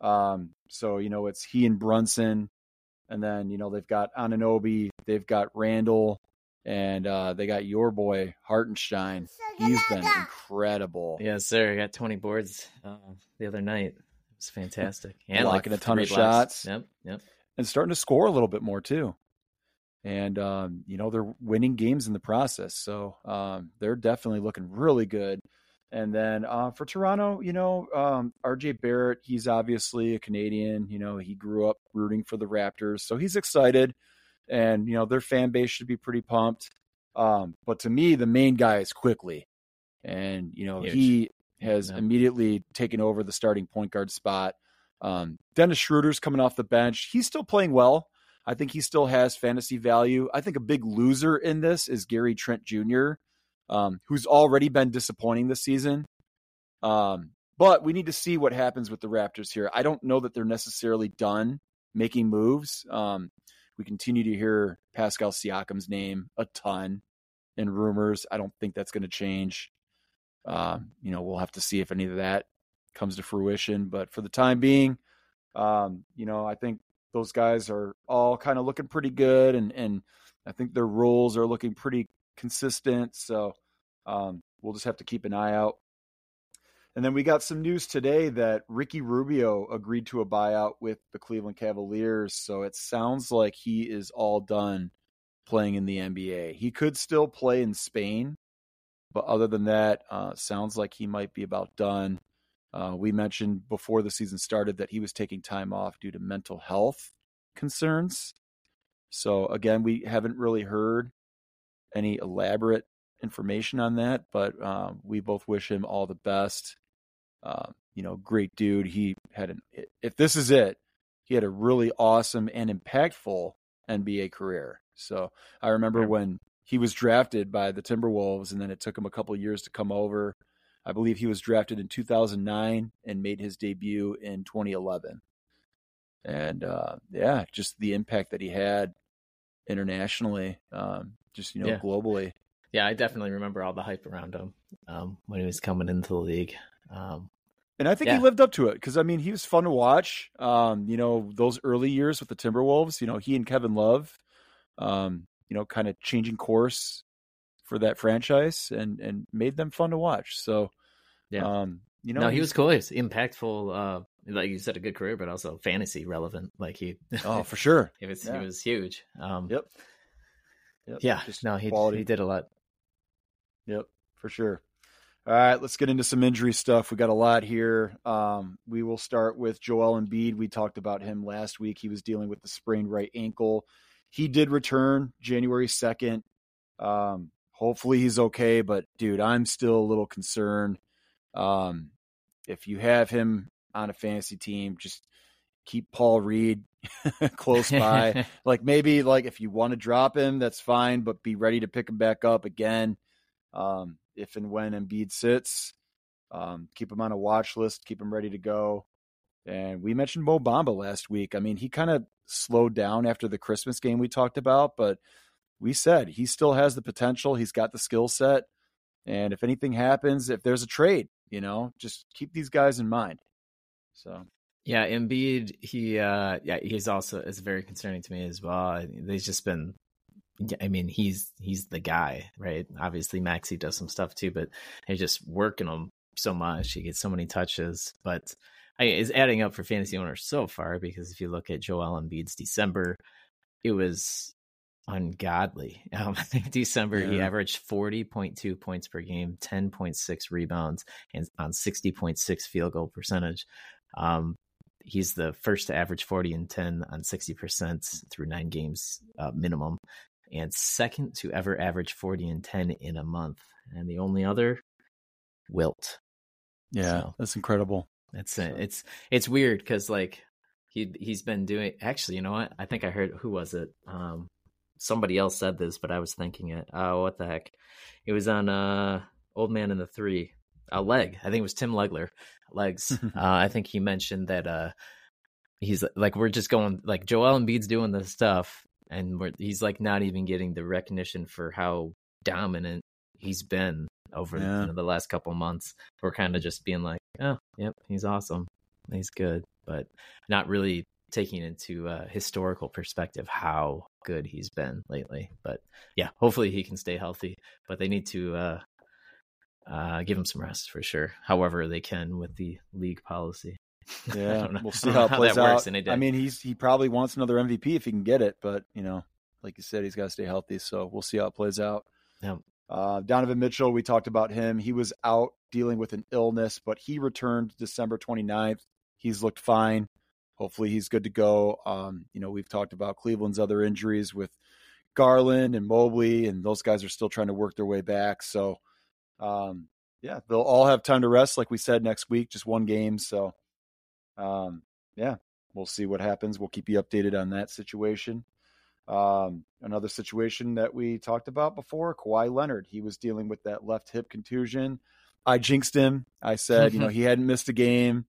Um, so you know it's he and Brunson, and then you know they've got Anunoby, they've got Randle, and uh, they got your boy Hartenstein. He's been incredible. Yes, sir. I got 20 boards uh, the other night. It was fantastic. And blocking like a ton of blocks. shots. Yep, yep and starting to score a little bit more too. And um, you know they're winning games in the process, so um, they're definitely looking really good. And then uh, for Toronto, you know, um, RJ Barrett, he's obviously a Canadian. You know, he grew up rooting for the Raptors, so he's excited. And you know, their fan base should be pretty pumped. Um, but to me, the main guy is Quickley. and you know, Huge. he has yeah. immediately taken over the starting point guard spot. Um, Dennis Schroeder's coming off the bench. He's still playing well. I think he still has fantasy value. I think a big loser in this is Gary Trent Jr., um, who's already been disappointing this season. Um, but we need to see what happens with the Raptors here. I don't know that they're necessarily done making moves. Um, we continue to hear Pascal Siakam's name a ton in rumors. I don't think that's going to change. Um, you know, we'll have to see if any of that comes to fruition. But for the time being, um, you know, I think those guys are all kind of looking pretty good, and and I think their roles are looking pretty consistent. So um, we'll just have to keep an eye out. And then we got some news today that Ricky Rubio agreed to a buyout with the Cleveland Cavaliers. So it sounds like he is all done playing in the NBA. He could still play in Spain, but other than that, uh, sounds like he might be about done. Uh, we mentioned before the season started that he was taking time off due to mental health concerns. So, again, we haven't really heard any elaborate information on that, but um, we both wish him all the best. Uh, you know, great dude. He had an, if this is it, he had a really awesome and impactful NBA career. So I remember yeah. when he was drafted by the Timberwolves, and then it took him a couple years to come over. I believe he was drafted in 2009 and made his debut in 2011. And uh, yeah, just the impact that he had internationally, um, just you know, yeah. globally. Yeah, I definitely remember all the hype around him um, when he was coming into the league. Um, and I think yeah. he lived up to it because I mean he was fun to watch. Um, you know, those early years with the Timberwolves, you know, he and Kevin Love, um, you know, kind of changing course for that franchise and and made them fun to watch. So, yeah, um, you know, no, he was cool. He's impactful. Uh, like you said, a good career, but also fantasy relevant. Like he, oh, for sure, it was yeah. he was huge. Um, yep. yep. Yeah. Just no, he quality. he did a lot. Yep, for sure. All right, let's get into some injury stuff. We got a lot here. Um, we will start with Joel Embiid. We talked about him last week. He was dealing with the sprained right ankle. He did return January 2nd. Um, hopefully he's okay. But dude, I'm still a little concerned. Um, if you have him on a fantasy team, just keep Paul Reed close by. like maybe like if you want to drop him, that's fine, but be ready to pick him back up again. Um, if and when Embiid sits, um, keep him on a watch list, keep him ready to go. And we mentioned Mo Bamba last week. I mean, he kind of slowed down after the Christmas game we talked about, but we said he still has the potential. He's got the skill set. And if anything happens, if there's a trade, you know, just keep these guys in mind. So yeah, Embiid, he uh yeah, he's also it's very concerning to me as well. They've just been I mean, he's he's the guy, right? Obviously Maxey does some stuff too, but they're just working him so much. He gets so many touches, but I is adding up for fantasy owners so far because if you look at Joel Embiid's December, it was ungodly. Um, December, yeah. he averaged 40.2 points per game, 10.6 rebounds, and on 60.6 field goal percentage. Um, he's the first to average 40 and 10 on 60% through nine games uh, minimum, and second to ever average 40 and 10 in a month. And the only other, Wilt. Yeah, so, that's incredible. It's so. it's it's weird because like he he's been doing. Actually, you know what? I think I heard who was it? Um, somebody else said this, but I was thinking it. Oh, what the heck? It was on uh Old Man and the Three. A leg. I think it was Tim Legler. Legs. uh, I think he mentioned that uh he's like we're just going like Joel Embiid's doing this stuff and we're, he's like not even getting the recognition for how dominant he's been over yeah. you know, the last couple months. We're kind of just being like, oh, yep, he's awesome, he's good, but not really taking into a historical perspective how good he's been lately. But yeah, hopefully he can stay healthy. But they need to uh, uh, give him some rest for sure. However, they can with the league policy. Yeah, we'll see how it plays out. I mean, he's he probably wants another MVP if he can get it, but you know, like you said, he's got to stay healthy. So we'll see how it plays out. Yeah. Uh, Donovan Mitchell, we talked about him. He was out dealing with an illness, but he returned December 29th. He's looked fine hopefully he's good to go. Um, you know, we've talked about Cleveland's other injuries with Garland and Mobley, and those guys are still trying to work their way back. So, um, yeah, they'll all have time to rest, like we said next week, just one game. So, um, yeah, we'll see what happens. We'll keep you updated on that situation. Um, another situation that we talked about before, Kawhi Leonard, he was dealing with that left hip contusion. I jinxed him. I said, you know, he hadn't missed a game.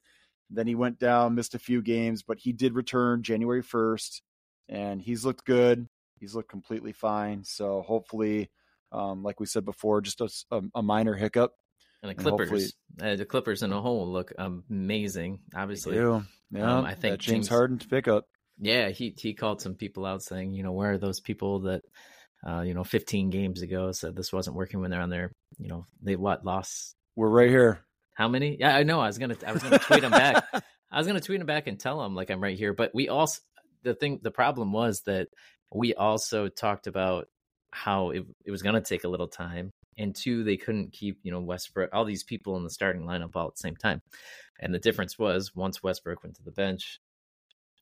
Then he went down, missed a few games, but he did return January 1st, and he's looked good. He's looked completely fine. So hopefully, um, like we said before, just a, a minor hiccup. And the Clippers, and uh, the Clippers in a whole look amazing. Obviously, yeah, um, I think James, James pick up. Yeah, he he called some people out saying, you know, where are those people that, uh, you know, 15 games ago said this wasn't working when they're on their, you know, they what lost. We're right here. How many? Yeah, I know. I was gonna I was gonna tweet him back. I was gonna tweet him back and tell him like I'm right here. But we also the thing the problem was that we also talked about how it, it was gonna take a little time. And two, they couldn't keep, you know, Westbrook all these people in the starting lineup all at the same time. And the difference was once Westbrook went to the bench,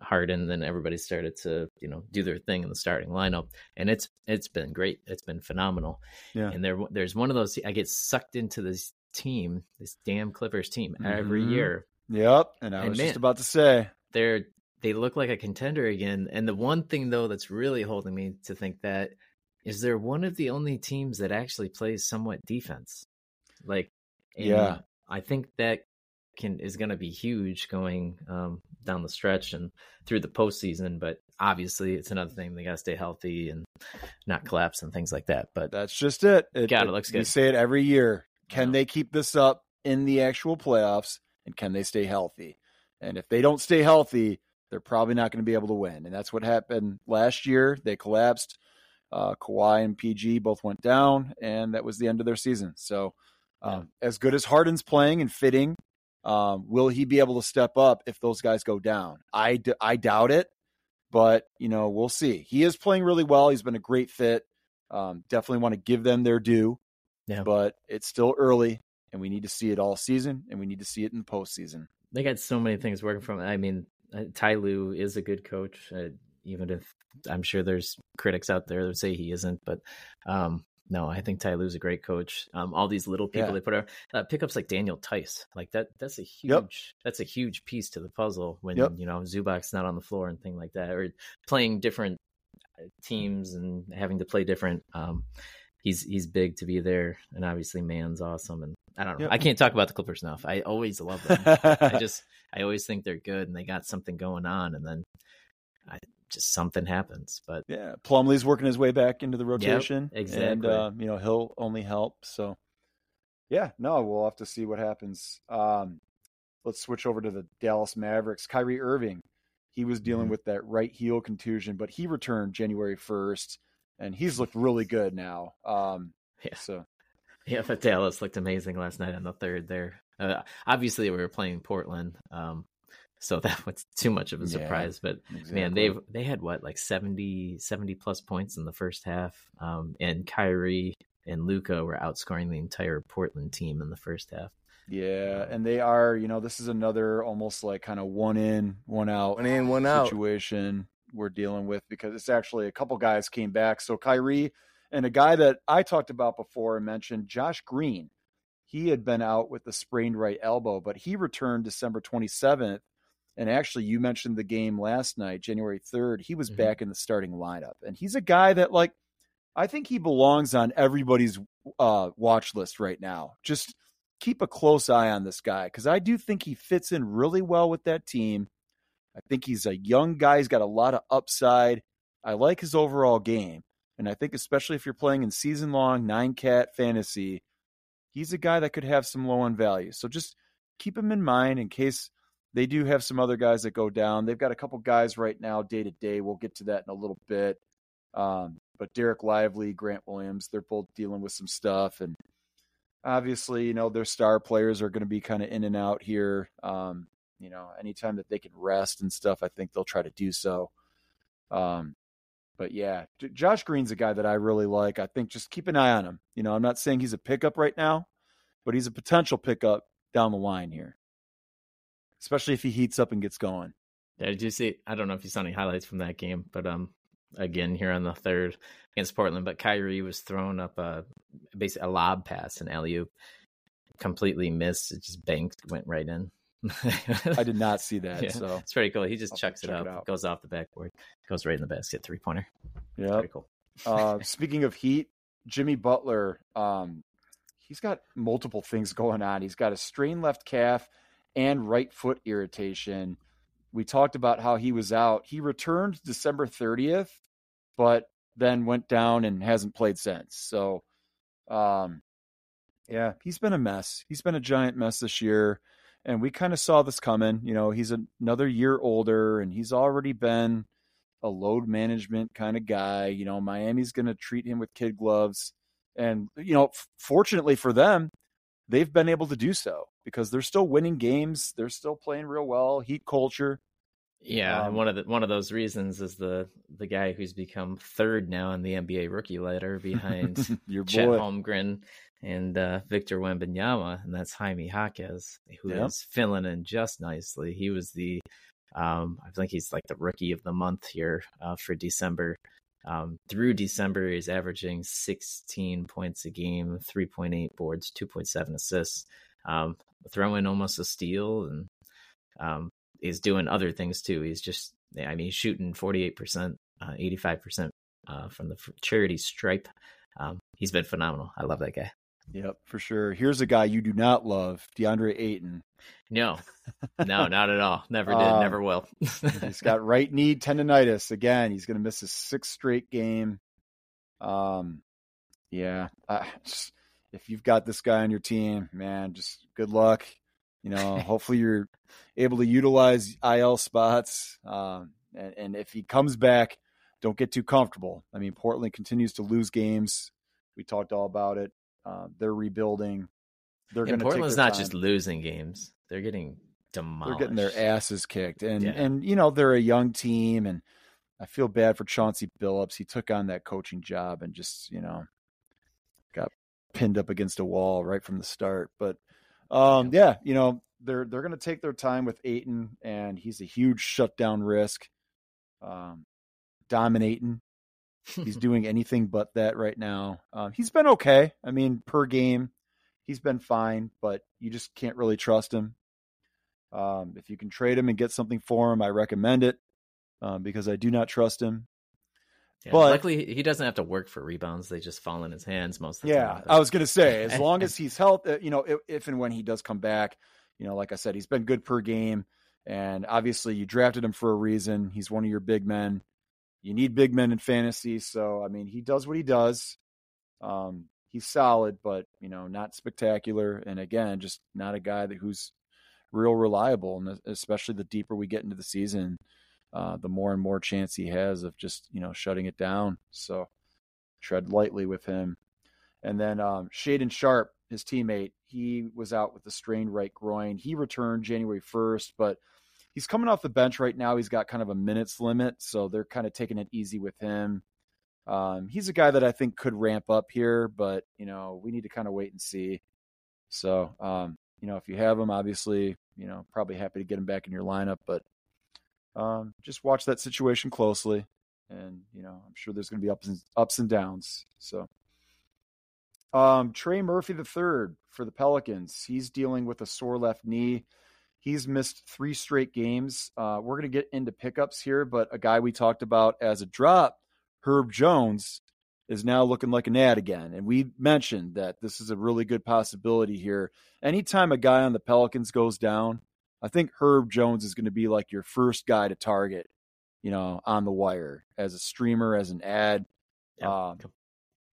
Harden, then everybody started to, you know, do their thing in the starting lineup. And it's it's been great. It's been phenomenal. Yeah. And there there's one of those I get sucked into this team, this damn Clippers team, every mm-hmm. year. Yep. And I and was man, just about to say they're they look like a contender again. And the one thing though that's really holding me to think that is they're one of the only teams that actually plays somewhat defense. Like yeah, I think that can is going to be huge going um, down the stretch and through the postseason. But obviously, it's another thing they got to stay healthy and not collapse and things like that. But that's just it. it God, it, it looks good. We say it every year. Can they keep this up in the actual playoffs? And can they stay healthy? And if they don't stay healthy, they're probably not going to be able to win. And that's what happened last year. They collapsed. Uh, Kawhi and PG both went down, and that was the end of their season. So, um, yeah. as good as Harden's playing and fitting, um, will he be able to step up if those guys go down? I, d- I doubt it, but you know we'll see. He is playing really well. He's been a great fit. Um, definitely want to give them their due. Yeah. But it's still early, and we need to see it all season, and we need to see it in the postseason. They got so many things working for them. I mean, uh, Ty Lue is a good coach, uh, even if I'm sure there's critics out there that say he isn't. But um, No, I think Ty Lue's a great coach. Um, all these little people Yeah. they put out uh, pickups like Daniel Theis, like that. That's a huge. Yep. That's a huge piece to the puzzle when Yep. you know Zubac's not on the floor and thing like that, or playing different uh, teams and having to play different. Um, he's he's big to be there, and obviously Mann's awesome. And I don't know. Yep. I can't talk about the Clippers enough. I always love them. I just I always think they're good and they got something going on, and then I just something happens. But Yeah, Plumlee's working his way back into the rotation. And, exactly. uh, you know, he'll only help. So, yeah, no, we'll have to see what happens. Um, let's switch over to the Dallas Mavericks. Kyrie Irving, he was dealing Mhm. with that right heel contusion, but he returned January 1st, and he's looked really good now. Um, Yeah. So, Yeah, but Dallas looked amazing last night on the third there. Uh, obviously, we were playing Portland, um, so that was too much of a Yeah, surprise. But man, they've they had what like 70, 70 plus points in the first half, um, and Kyrie and Luka were outscoring the entire Portland team in the first half. Yeah, and they are, you know, this is another almost like kind of one in, one out One in, one out. situation we're dealing with because it's actually a couple guys came back. So Kyrie and a guy that I talked about before and mentioned, Josh Green. He had been out with the sprained right elbow, but he returned December 27th. And actually, you mentioned the game last night, January 3rd. He was Mhm. back in the starting lineup. And he's a guy that, like, I think he belongs on everybody's uh, watch list right now. Just keep a close eye on this guy because I do think he fits in really well with that team. I think he's a young guy. He's got a lot of upside. I like his overall game. And I think, especially if you're playing in season long nine cat fantasy, he's a guy that could have some low on value. So just keep him in mind in case they do have some other guys that go down. They've got a couple guys right now, day to day. We'll get to that in a little bit. Um, but Dereck Lively, Grant Williams, they're both dealing with some stuff. And obviously, you know, their star players are going to be kind of in and out here. Um, you know, anytime that they can rest and stuff, I think they'll try to do so. Um, but yeah, Josh Green's a guy that I really like. I think just keep an eye on him. You know, I'm not saying he's a pickup right now, but he's a potential pickup down the line here, especially if he heats up and gets going. Yeah, did you see? I don't know if you saw any highlights from that game, but um, again here on the third against Portland, but Kyrie was thrown up a basically a lob pass and alley oop, completely missed. It just banked, went right in. I did not see that. Yeah, So, it's pretty cool. He just I'll chucks it check it up, goes off the backboard, goes right in the basket, three pointer. yeah. Pretty cool. Uh, speaking of heat, Jimmy Butler, um, he's got multiple things going on. He's got a strained left calf and right foot irritation. We talked about how he was out. He returned December 30th, but then went down and hasn't played since. So, um, yeah, he's been a mess. He's been a giant mess this year. And we kind of saw this coming. You know, he's another year older and he's already been a load management kind of guy. You know, Miami's going to treat him with kid gloves. And, you know, f- fortunately for them, they've been able to do so because they're still winning games. They're still playing real well. Heat culture. Yeah, Um, and one of the one of those reasons is the the guy who's become third now in the NBA rookie ladder behind Your Chet boy. Holmgren and uh, Victor Wembanyama, and that's Jaime Jaquez, who is Yep. filling in just nicely. He was the, um, I think he's like the rookie of the month here uh, for December. Um, through December, he's averaging 16 points a game, 3.8 boards, 2.7 assists, um, throwing almost a steal, and um, he's doing other things too. He's just, I mean, he's shooting 48%, uh, 85% uh, from the charity stripe. Um, he's been phenomenal. I love that guy. Yep, for sure. Here's a guy you do not love, DeAndre Ayton. No, no, not at all. Never did, Um, never will. He's got right knee tendonitis again. He's going to miss his sixth straight game. Um, yeah, I, just, if you've got this guy on your team, man, just good luck. You know, hopefully you're able to utilize IL spots. Um, and, and if he comes back, don't get too comfortable. I mean, Portland continues to lose games. We talked all about it. Uh, they're rebuilding. They're going to Portland's not time just losing games; they're getting demolished. they're getting their asses kicked and Yeah. and you know they're a young team and i feel bad for chauncey billups he took on that coaching job and just you know pinned up against a wall right from the start but um yeah you know they're they're going to take their time with Ayton and he's a huge shutdown risk um dominating he's doing anything but that right now. Um, he's been okay. I mean, per game, he's been fine, but you just can't really trust him. Um, if you can trade him and get something for him, I recommend it um, because I do not trust him. Yeah, But- luckily he doesn't have to work for rebounds; they just fall in his hands most of the Yeah, time. I was going to say, as long as he's healthy, you know, if, if and when he does come back, you know, like I said, he's been good per game, and obviously you drafted him for a reason. He's one of your big men. You need big men in fantasy, so I mean, he does what he does. Um, he's solid, but you know, not spectacular, and again, just not a guy that who's real reliable, and especially the deeper we get into the season, uh, the more and more chance he has of just you know shutting it down. So tread lightly with him. And then um, Shaedon Sharpe, his teammate, he was out with a strained right groin. He returned January 1st, but he's coming off the bench right now. He's got kind of a minutes limit, so they're kind of taking it easy with him. Um, he's a guy that I think could ramp up here, but you know we need to kind of wait and see. So um, you know if you have him, obviously you know probably happy to get him back in your lineup, but um, just watch that situation closely and you know I'm sure there's going to be ups and ups and downs. So, um, Trey Murphy the third for the Pelicans, he's dealing with a sore left knee. He's missed three straight games. Uh, we're going to get into pickups here, but a guy we talked about as a drop, Herb Jones, is now looking like an ad again. And we mentioned that this is a really good possibility here. Anytime a guy on the Pelicans goes down, I think Herb Jones is going to be like your first guy to target you know, on the wire as a streamer, as an ad. Yeah. Um,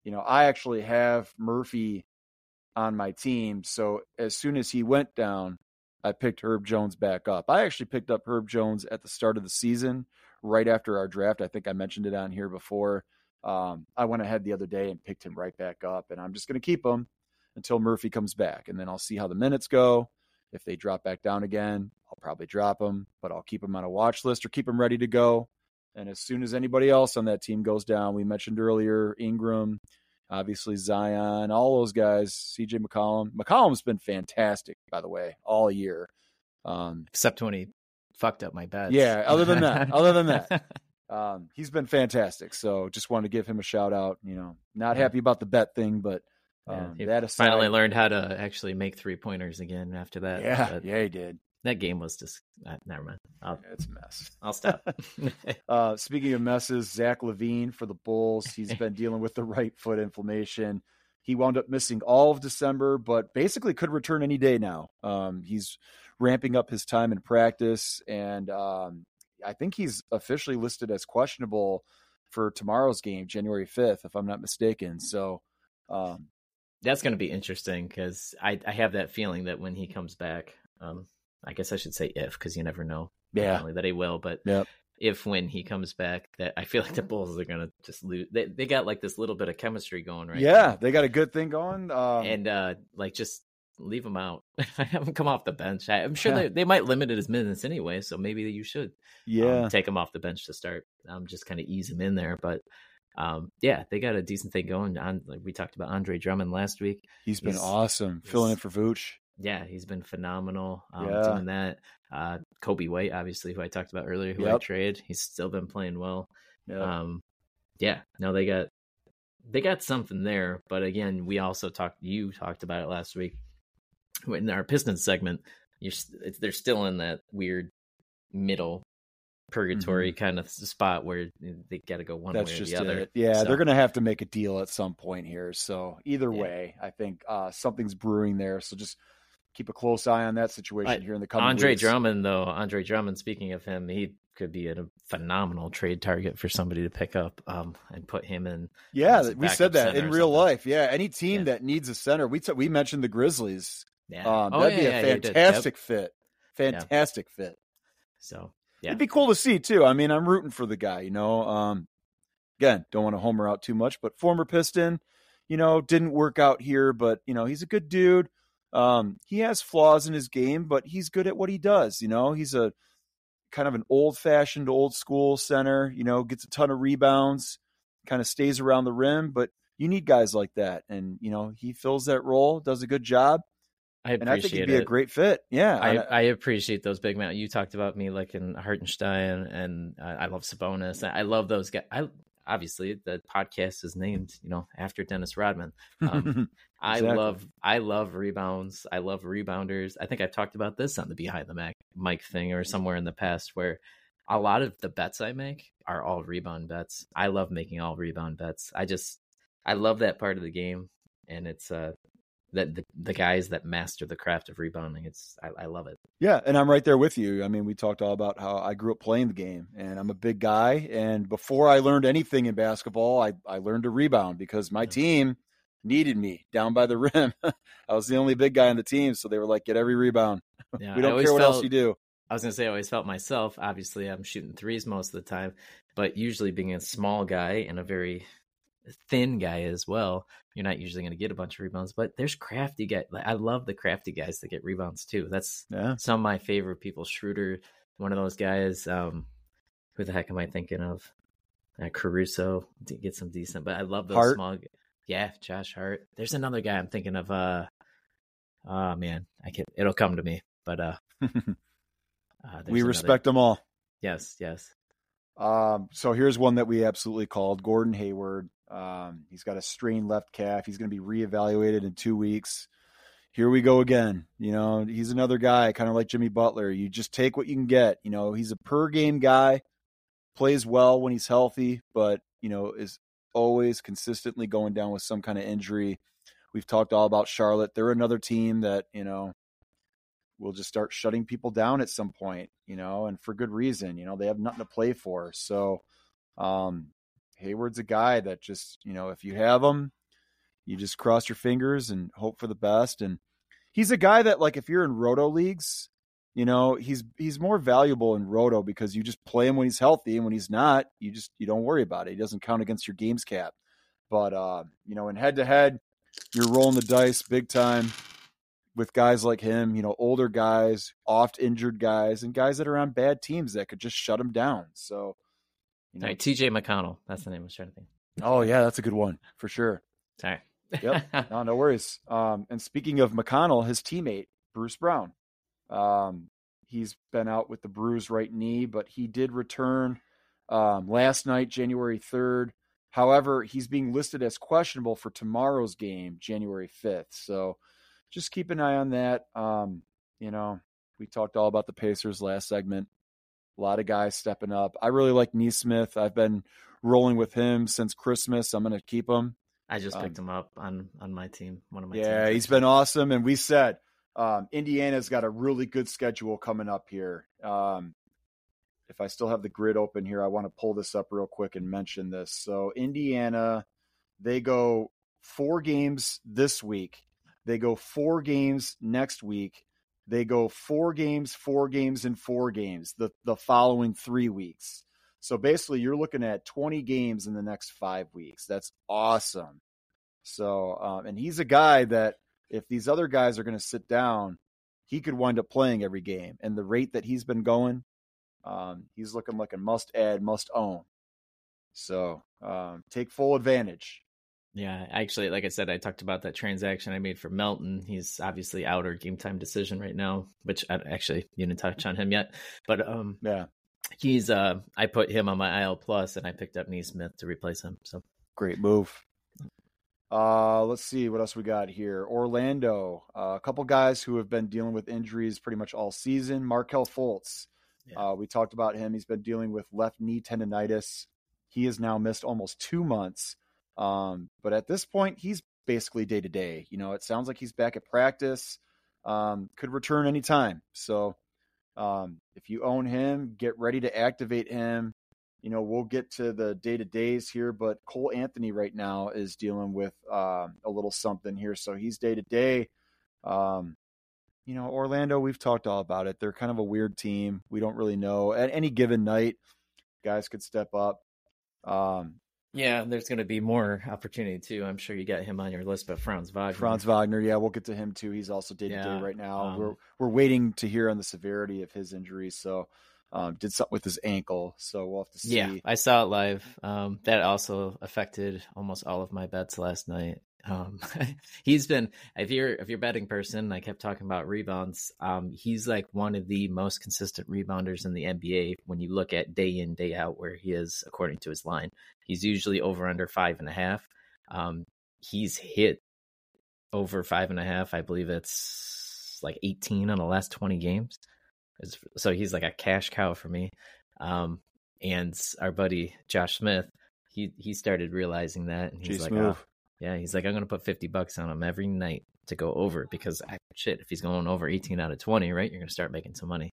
you know, I actually have Murphy on my team. So as soon as he went down, I picked Herb Jones back up. I actually picked up Herb Jones at the start of the season, right after our draft. I think I mentioned it on here before. Um, I went ahead the other day and picked him right back up, and I'm just going to keep him until Murphy comes back, and then I'll see how the minutes go. If they drop back down again, I'll probably drop them, but I'll keep them on a watch list or keep them ready to go. And as soon as anybody else on that team goes down, we mentioned earlier Ingram, obviously Zion, all those guys, CJ McCollum. McCollum's been fantastic, by the way, all year. Um, except when he fucked up my bets. Yeah, other than that, other than that. um, he's been fantastic. So just wanted to give him a shout out. You know, not happy about the bet thing, but Yeah, um, he that aside, finally learned how to actually make three pointers again after that. Yeah, but yeah, he did. that game was just uh, never mind. I'll It's a mess. I'll stop. Uh, speaking of messes, Zach LaVine for the Bulls. He's been dealing with the right foot inflammation. He wound up missing all of December, but basically could return any day now. Um, he's ramping up his time in practice, and um, I think he's officially listed as questionable for tomorrow's game, January 5th, if I'm not mistaken. So, um, That's going to be interesting because I I have that feeling that when he comes back, um, I guess I should say if because you never know. yeah, that he will, but Yep. if when he comes back, that I feel like the Bulls are gonna just lose. They they got like this little bit of chemistry going right. yeah, now. they got a good thing going. Um, and uh like just leave him out. I have him come off the bench. I, I'm sure Yeah. they they might limit his minutes anyway, so maybe you should um, yeah, take him off the bench to start. Um, just kind of ease him in there, but. Um, yeah, they got a decent thing going. On like we talked about Andre Drummond last week. he's been he's- awesome filling in for Vooch. Yeah, he's been phenomenal um, Yeah. doing that. Uh, Coby White, obviously, who I talked about earlier, who I Yep. traded, he's still been playing well. Yeah. Um, yeah, no, they got they got something there. But again, we also talked. You talked about it last week in our Pistons segment. You're it's, they're still in that weird middle purgatory kind of spot where they got to go one Mm-hmm. That's way or the other. it. Yeah, So- they're going to have to make a deal at some point here. So either Yeah. way, I think uh, something's brewing there. So just keep a close eye on that situation here in the coming Andre weeks. Drummond, though, Andre Drummond. Speaking of him, he could be a phenomenal trade target for somebody to pick up um, and put him in. Yeah, we said that in real something. life. Yeah, any team Yeah. that needs a center, we t- we mentioned the Grizzlies. Yeah, Um, Oh, that'd be a yeah, you. Yep. fantastic fit. Fantastic fit. So yeah, It'd be cool to see too. I mean, I'm rooting for the guy. You know, um, again, don't want to homer out too much, but former Piston, you know, didn't work out here, but you know, he's a good dude. Um, he has flaws in his game, but he's good at what he does. You know, he's a kind of an old fashioned, old school center. You know, gets a ton of rebounds, kind of stays around the rim, but you need guys like that, and you know, he fills that role, does a good job, I and I think appreciate he'd be it. a great fit. Yeah, I, and I appreciate those big men. You talked about me like in Hartenstein, and I, I love Sabonis. I love those guys. I obviously the podcast is named, you know, after Dennis Rodman. Um, I love I love rebounds. I love rebounders. I think I've talked about this on the behind the mic mic thing or somewhere in the past where a lot of the bets I make are all rebound bets. I love making all rebound bets. I just I love that part of the game and it's uh that the, the guys that master the craft of rebounding. It's I, I love it. Yeah, and I'm right there with you. I mean, we talked all about how I grew up playing the game, and I'm a big guy. And before I learned anything in basketball, I, I learned to rebound because my team needed me down by the rim. I was the only big guy on the team, so they were like, "Get every rebound. Yeah, we don't care what else you do." I was gonna say I always felt myself. Obviously, I'm shooting threes most of the time, but usually being a small guy and a very thin guy as well, you're not usually gonna get a bunch of rebounds. But there's crafty guys. I love the crafty guys that get rebounds too. That's Yeah, some of my favorite people. Schroeder, one of those guys. Um, who the heck am I thinking of? Uh, Caruso to get some decent, but I love those Hart. small. Yeah, Josh Hart. There's another guy I'm thinking of. Uh, oh man, I can. It'll come to me. But uh, uh we another- respect them all. Yes, yes. Um, so here's one that we absolutely called Gordon Hayward. Um, he's got a strained left calf. He's going to be reevaluated in two weeks. Here we go again. You know, he's another guy, kind of like Jimmy Butler. You just take what you can get. You know, he's a per game guy, plays well when he's healthy, but, you know, is always consistently going down with some kind of injury. We've talked all about Charlotte. They're another team that, you know, will just start shutting people down at some point, you know, and for good reason. You know, they have nothing to play for. So, um, Hayward's a guy that just, you know, if you have him, you just cross your fingers and hope for the best. And he's a guy that, like, if you're in roto leagues, you know, he's he's more valuable in roto because you just play him when he's healthy, and when he's not, you just you don't worry about it. He doesn't count against your games cap. But uh, you know, in head to head, you're rolling the dice big time with guys like him, you know, older guys, oft injured guys, and guys that are on bad teams that could just shut him down. So, you know, All right, TJ McConnell. That's the name I was trying to think. oh yeah, that's a good one for sure. Right. Yep. No, no worries. Um, and speaking of McConnell, his teammate Bruce Brown, um, he's been out with the bruised right knee, but he did return um, last night, January third. However, he's being listed as questionable for tomorrow's game, January fifth. So, just keep an eye on that. Um, you know, we talked all about the Pacers last segment. A lot of guys stepping up. I really like Nesmith. I've been rolling with him since Christmas. I'm going to keep him. I just Um, picked him up on on my team. One of my Yeah, teams, he's been awesome. And we said um, Indiana's got a really good schedule coming up here. Um, if I still have the grid open here, I want to pull this up real quick and mention this. So, Indiana, they go four games this week, they go four games next week. They go four games, four games, and four games the, the following three weeks. So basically, you're looking at 20 games in the next five weeks. That's awesome. So, um, and he's a guy that if these other guys are going to sit down, he could wind up playing every game. And the rate that he's been going, um, he's looking like a must add, must own. So um, take full advantage. Yeah, actually, like I said, I talked about that transaction I made for Melton. He's obviously out or game time decision right now, which I actually you didn't touch on him yet. But um, Yeah, he's uh, I put him on my IL plus, and I picked up Nesmith to replace him. So great move. Uh, let's see what else we got here. Orlando, uh, a couple guys who have been dealing with injuries pretty much all season. Markelle Fultz, Yeah. uh, we talked about him. He's been dealing with left knee tendonitis. He has now missed almost two months. Um, but at this point, he's basically day to day. You know, it sounds like he's back at practice. Um, could return anytime. So, um, if you own him, get ready to activate him you know, we'll get to the day to days here, but Cole Anthony right now is dealing with um, a little something here. So he's day to day. Um, You know, Orlando, we've talked all about it. They're kind of a weird team. We don't really know. At any given night, guys could step up. Um, Yeah, there's going to be more opportunity too. I'm sure you got him on your list, but Franz Wagner. Franz Wagner, yeah, we'll get to him too. He's also day to day right now. um, we're we're waiting to hear on the severity of his injury. So, um, did something with his ankle. So we'll have to see. Yeah, I saw it live. Um, that also affected almost all of my bets last night. Um, he's been if you're if you're a betting person, I kept talking about rebounds. Um, he's like one of the most consistent rebounders in the NBA when you look at day in day out where he is according to his line. He's usually over under five and a half. Um, he's hit over five and a half. I believe it's like 18 on the last 20 games. So he's like a cash cow for me. Um, and our buddy Josh Smith, he he started realizing that, and he's Jeez, like, move. oh, yeah, he's like, I'm gonna put 50 bucks on him every night to go over because I, shit, if he's going over 18 out of 20, right, you're gonna start making some money.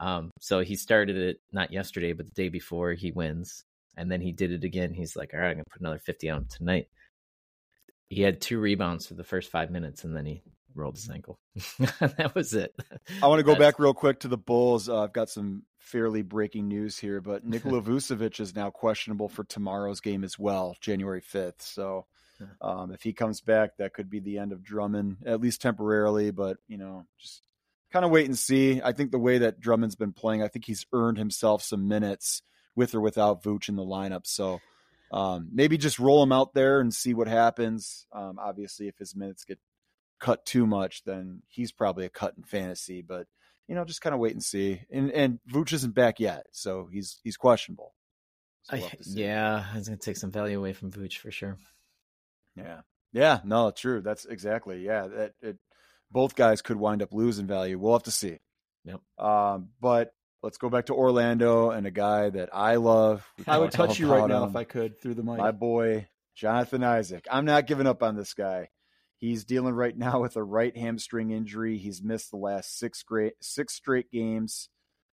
Um, so he started it not yesterday, but the day before he wins, and then he did it again. He's like, all right, I'm gonna put another 50 on him tonight. He had two rebounds for the first five minutes, and then he rolled his ankle. that was it. I want to go That's- back real quick to the Bulls. Uh, I've got some fairly breaking news here, but Nikola Vucevic is now questionable for tomorrow's game as well, January 5th. So um, if he comes back, that could be the end of Drummond, at least temporarily, but, you know, just kind of wait and see. I think the way that Drummond's been playing, I think he's earned himself some minutes with or without Vooch in the lineup. So um, maybe just roll him out there and see what happens. Um, obviously, if his minutes get cut too much, then he's probably a cut in fantasy. But you know, just kind of wait and see. And and Vooch isn't back yet, so he's he's questionable. So we'll I, have to see. yeah, it's gonna take some value away from Vooch for sure. Yeah, yeah. No, true. That's exactly. Yeah, that it. Both guys could wind up losing value. We'll have to see. Yep. Um, but let's go back to Orlando and a guy that I love. I would touch you right now if I could through the mic. my boy Jonathan Isaac. I'm not giving up on this guy. He's dealing right now with a right hamstring injury. He's missed the last six great six straight games.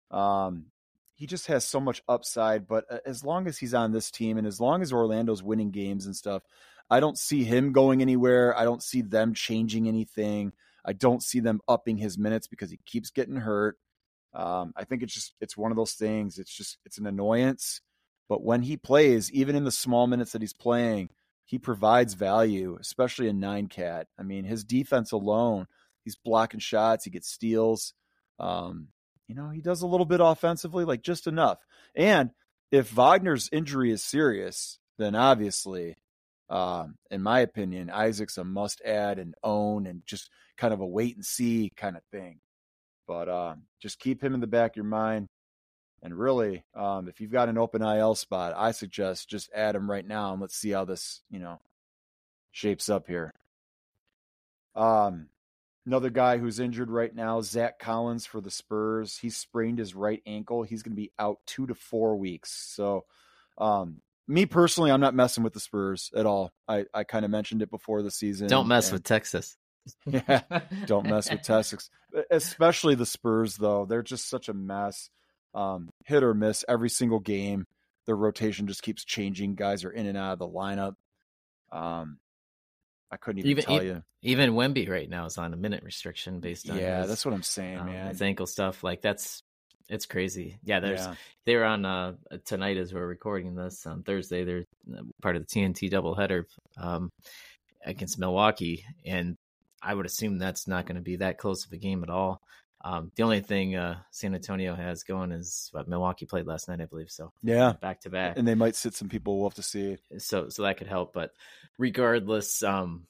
Um, he just has so much upside. But uh, as long as he's on this team and as long as Orlando's winning games and stuff, I don't see him going anywhere. I don't see them changing anything. I don't see them upping his minutes because he keeps getting hurt. Um, I think it's just it's one of those things. It's just it's an annoyance. But when he plays, even in the small minutes that he's playing, he provides value, especially in nine cat. I mean, his defense alone, he's blocking shots, he gets steals. Um, you know, he does a little bit offensively, like just enough. And if Wagner's injury is serious, then obviously, um, in my opinion, Isaac's a must add and own and just kind of a wait and see kind of thing. But um, just keep him in the back of your mind. And really, um, if you've got an open IL spot, I suggest just add him right now and let's see how this, you know, shapes up here. Um, another guy who's injured right now, Zach Collins for the Spurs. He sprained his right ankle. He's going to be out two to four weeks. So, um, me personally, I'm not messing with the Spurs at all. I, I kind of mentioned it before the season. Don't mess and- with Texas. Yeah, don't mess with Texas, especially the Spurs. Though they're just such a mess, um, hit or miss every single game. Their rotation just keeps changing. Guys are in and out of the lineup. Um, I couldn't even, Even- tell you. Even Wemby right now is on a minute restriction based on Yeah, his, that's what I'm saying, um, man. his ankle stuff. Like that's it's crazy. Yeah, there's Yeah. they're on uh tonight as we're recording this on Thursday. They're uh, part of the TNT doubleheader um against Milwaukee, and I would assume that's not going to be that close of a game at all. Um, the only thing uh, San Antonio has going is what Milwaukee played last night, I believe. So Yeah, back to back. and they might sit some people. We'll have to see. so so that could help but regardless um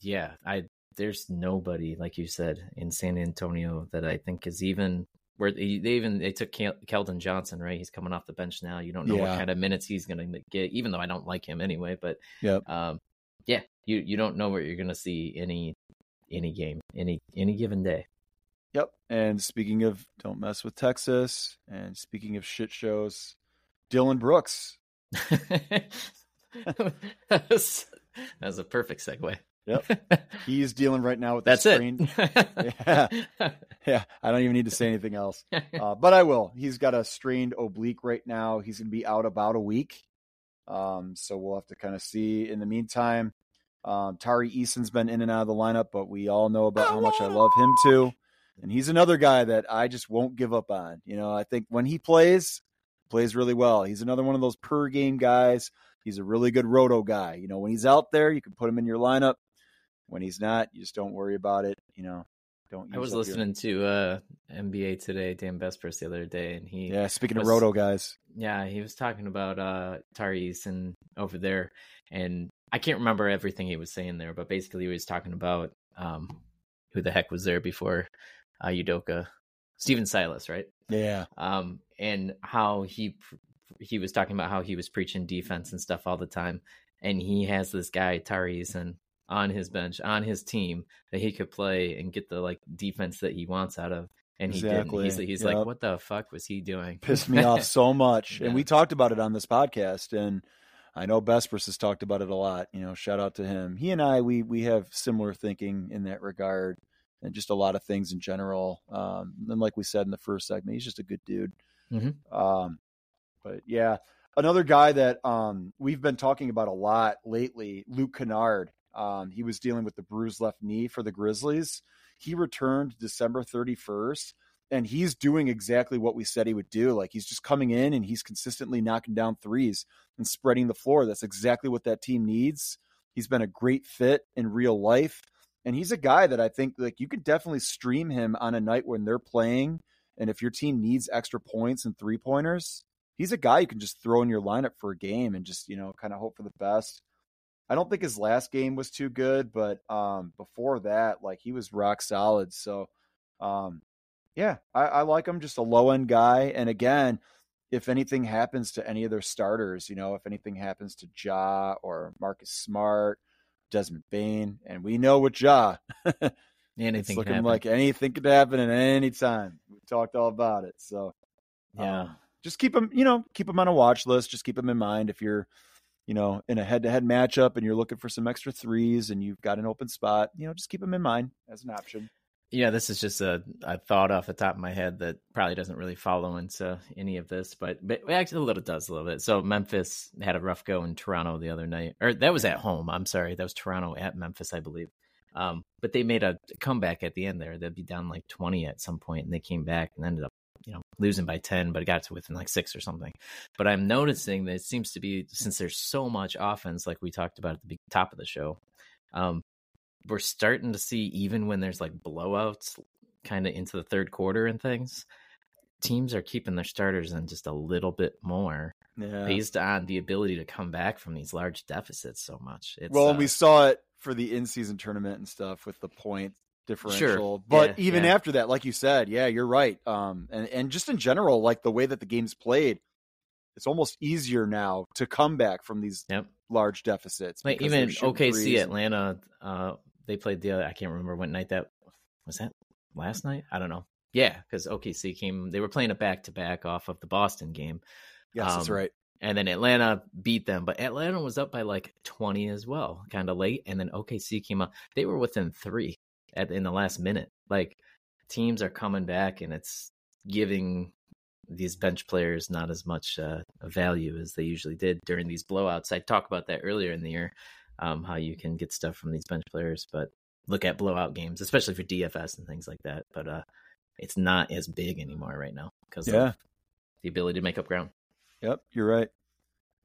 yeah i there's nobody like you said in san antonio that i think is even where they they even they took Kel- keldon johnson right he's coming off the bench now you don't know what kind of minutes he's going to get even though i don't like him anyway but Yep. um yeah you you don't know what you're going to see any any game any any given day Yep. And speaking of don't mess with Texas, and speaking of shit shows, Dillon Brooks. that's, that's a perfect segue Yep. He's dealing right now with that's the it Yeah. Yeah, I don't even need to say anything else. Uh, but I will. He's got a strained oblique right now. He's going to be out about a week. Um, so we'll have to kind of see. In the meantime, um, Tari Eason's been in and out of the lineup, but we all know about how much I love him too. And he's another guy that I just won't give up on. You know, I think when he plays, plays really well. He's another one of those per game guys. He's a really good roto guy. You know, when he's out there, you can put him in your lineup. When he's not, you just don't worry about it. You know, don't. I was up your- listening to uh NBA today, Dan Vespers the other day, and he Yeah, speaking of roto guys. yeah, he was talking about uh Tari Eason over there, and I can't remember everything he was saying there, but basically he was talking about um, who the heck was there before uh, Udoka, Stephen Silas, right? Yeah. Um, and how he he was talking about how he was preaching defense and stuff all the time, and he has this guy Tari Eason on his bench on his team that he could play and get the like defense that he wants out of. And he Exactly. didn't. He's, he's Yep. like, what the fuck was he doing? pissed me off so much. Yeah. And we talked about it on this podcast, and I know Bespers has talked about it a lot. You know, shout out to him. He and I, we we have similar thinking in that regard, and just a lot of things in general. Um, and like we said in the first segment, he's just a good dude. Mhm. Um, but yeah, another guy that um, we've been talking about a lot lately, Luke Kennard. Um, he was dealing with the bruised left knee for the Grizzlies. He returned December 31st and he's doing exactly what we said he would do. Like he's just coming in and he's consistently knocking down threes and spreading the floor. That's exactly what that team needs. He's been a great fit in real life. And he's a guy that I think like you could definitely stream him on a night when they're playing. And if your team needs extra points and three pointers, he's a guy you can just throw in your lineup for a game and just, you know, kind of hope for the best. I don't think his last game was too good, but um before that, like he was rock solid. So um yeah, I, I like him. Just a low end guy. And again, if anything happens to any of their starters, you know, if anything happens to Ja or Marcus Smart, Desmond Bane, and we know with Ja, it's Anything looking can like anything could happen at any time. We talked all about it. So yeah. um, just keep him, you know, keep him on a watch list. Just keep him in mind if you're, you know, in a head to head matchup and you're looking for some extra threes and you've got an open spot, you know, just keep him in mind as an option. Yeah, this is just a, a thought off the top of my head that probably doesn't really follow into any of this, but but actually a little does a little bit. So Memphis had a rough go in Toronto the other night, or that was at home. I'm sorry, that was Toronto at Memphis, I believe. Um, but they made a comeback at the end there. They'd be down like 20 at some point, and they came back and ended up, you know, losing by 10, but it got to within like six or something. But I'm noticing that it seems to be since there's so much offense, like we talked about at the top of the show. Um, we're starting to see even when there's like blowouts kind of into the third quarter and things teams are keeping their starters in just a little bit more Yeah. based on the ability to come back from these large deficits so much it's, well, uh, we saw it for the in season tournament and stuff with the point differential. But Yeah, even yeah. after that, like you said, yeah, you're right. Um, and, and just in general, like the way that the game's played, it's almost easier now to come back from these yep large deficits. like even okc threes atlanta uh they played the other i can't remember what night that was that last night i don't know yeah because okc came they were playing a back to back off of the boston game Yes, that's um, right. and then Atlanta beat them, but Atlanta was up by like 20 as well, kind of late. And then OKC came up; they were within three at in the last minute. Like teams are coming back, and it's giving these bench players not as much uh, value as they usually did during these blowouts. I talked about that earlier in the year, um, how you can get stuff from these bench players, but look at blowout games, especially for DFS and things like that. But uh, it's not as big anymore right now because Yeah. of the ability to make up ground. Yep, you're right.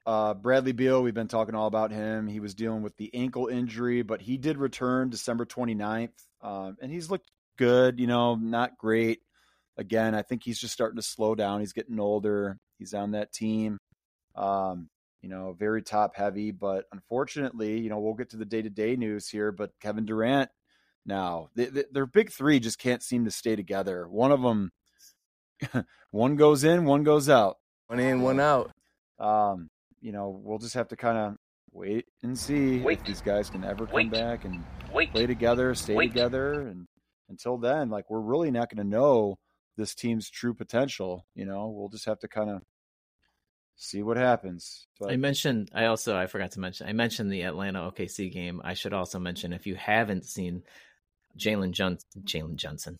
Uh, Bradley Beal, we've been talking all about him. He was dealing with the ankle injury, but he did return December 29th. Um, and he's looked good, you know, not great. Again, I think he's just starting to slow down. He's getting older. He's on that team. Um, you know, very top heavy, but unfortunately, you know, we'll get to the day to day news here. But Kevin Durant now, they, they, their big three just can't seem to stay together. One of them, one goes in, one goes out. One in, one out. Um, you know, we'll just have to kind of wait and see Wait. if these guys can ever come Wait. back and Wait. play together, stay Wait. together, and until then, like we're really not going to know this team's true potential. You know, we'll just have to kind of see what happens. But I mentioned. I also I forgot to mention. I mentioned the Atlanta OKC game. I should also mention if you haven't seen Jalen Johnson, Jalen Johnson,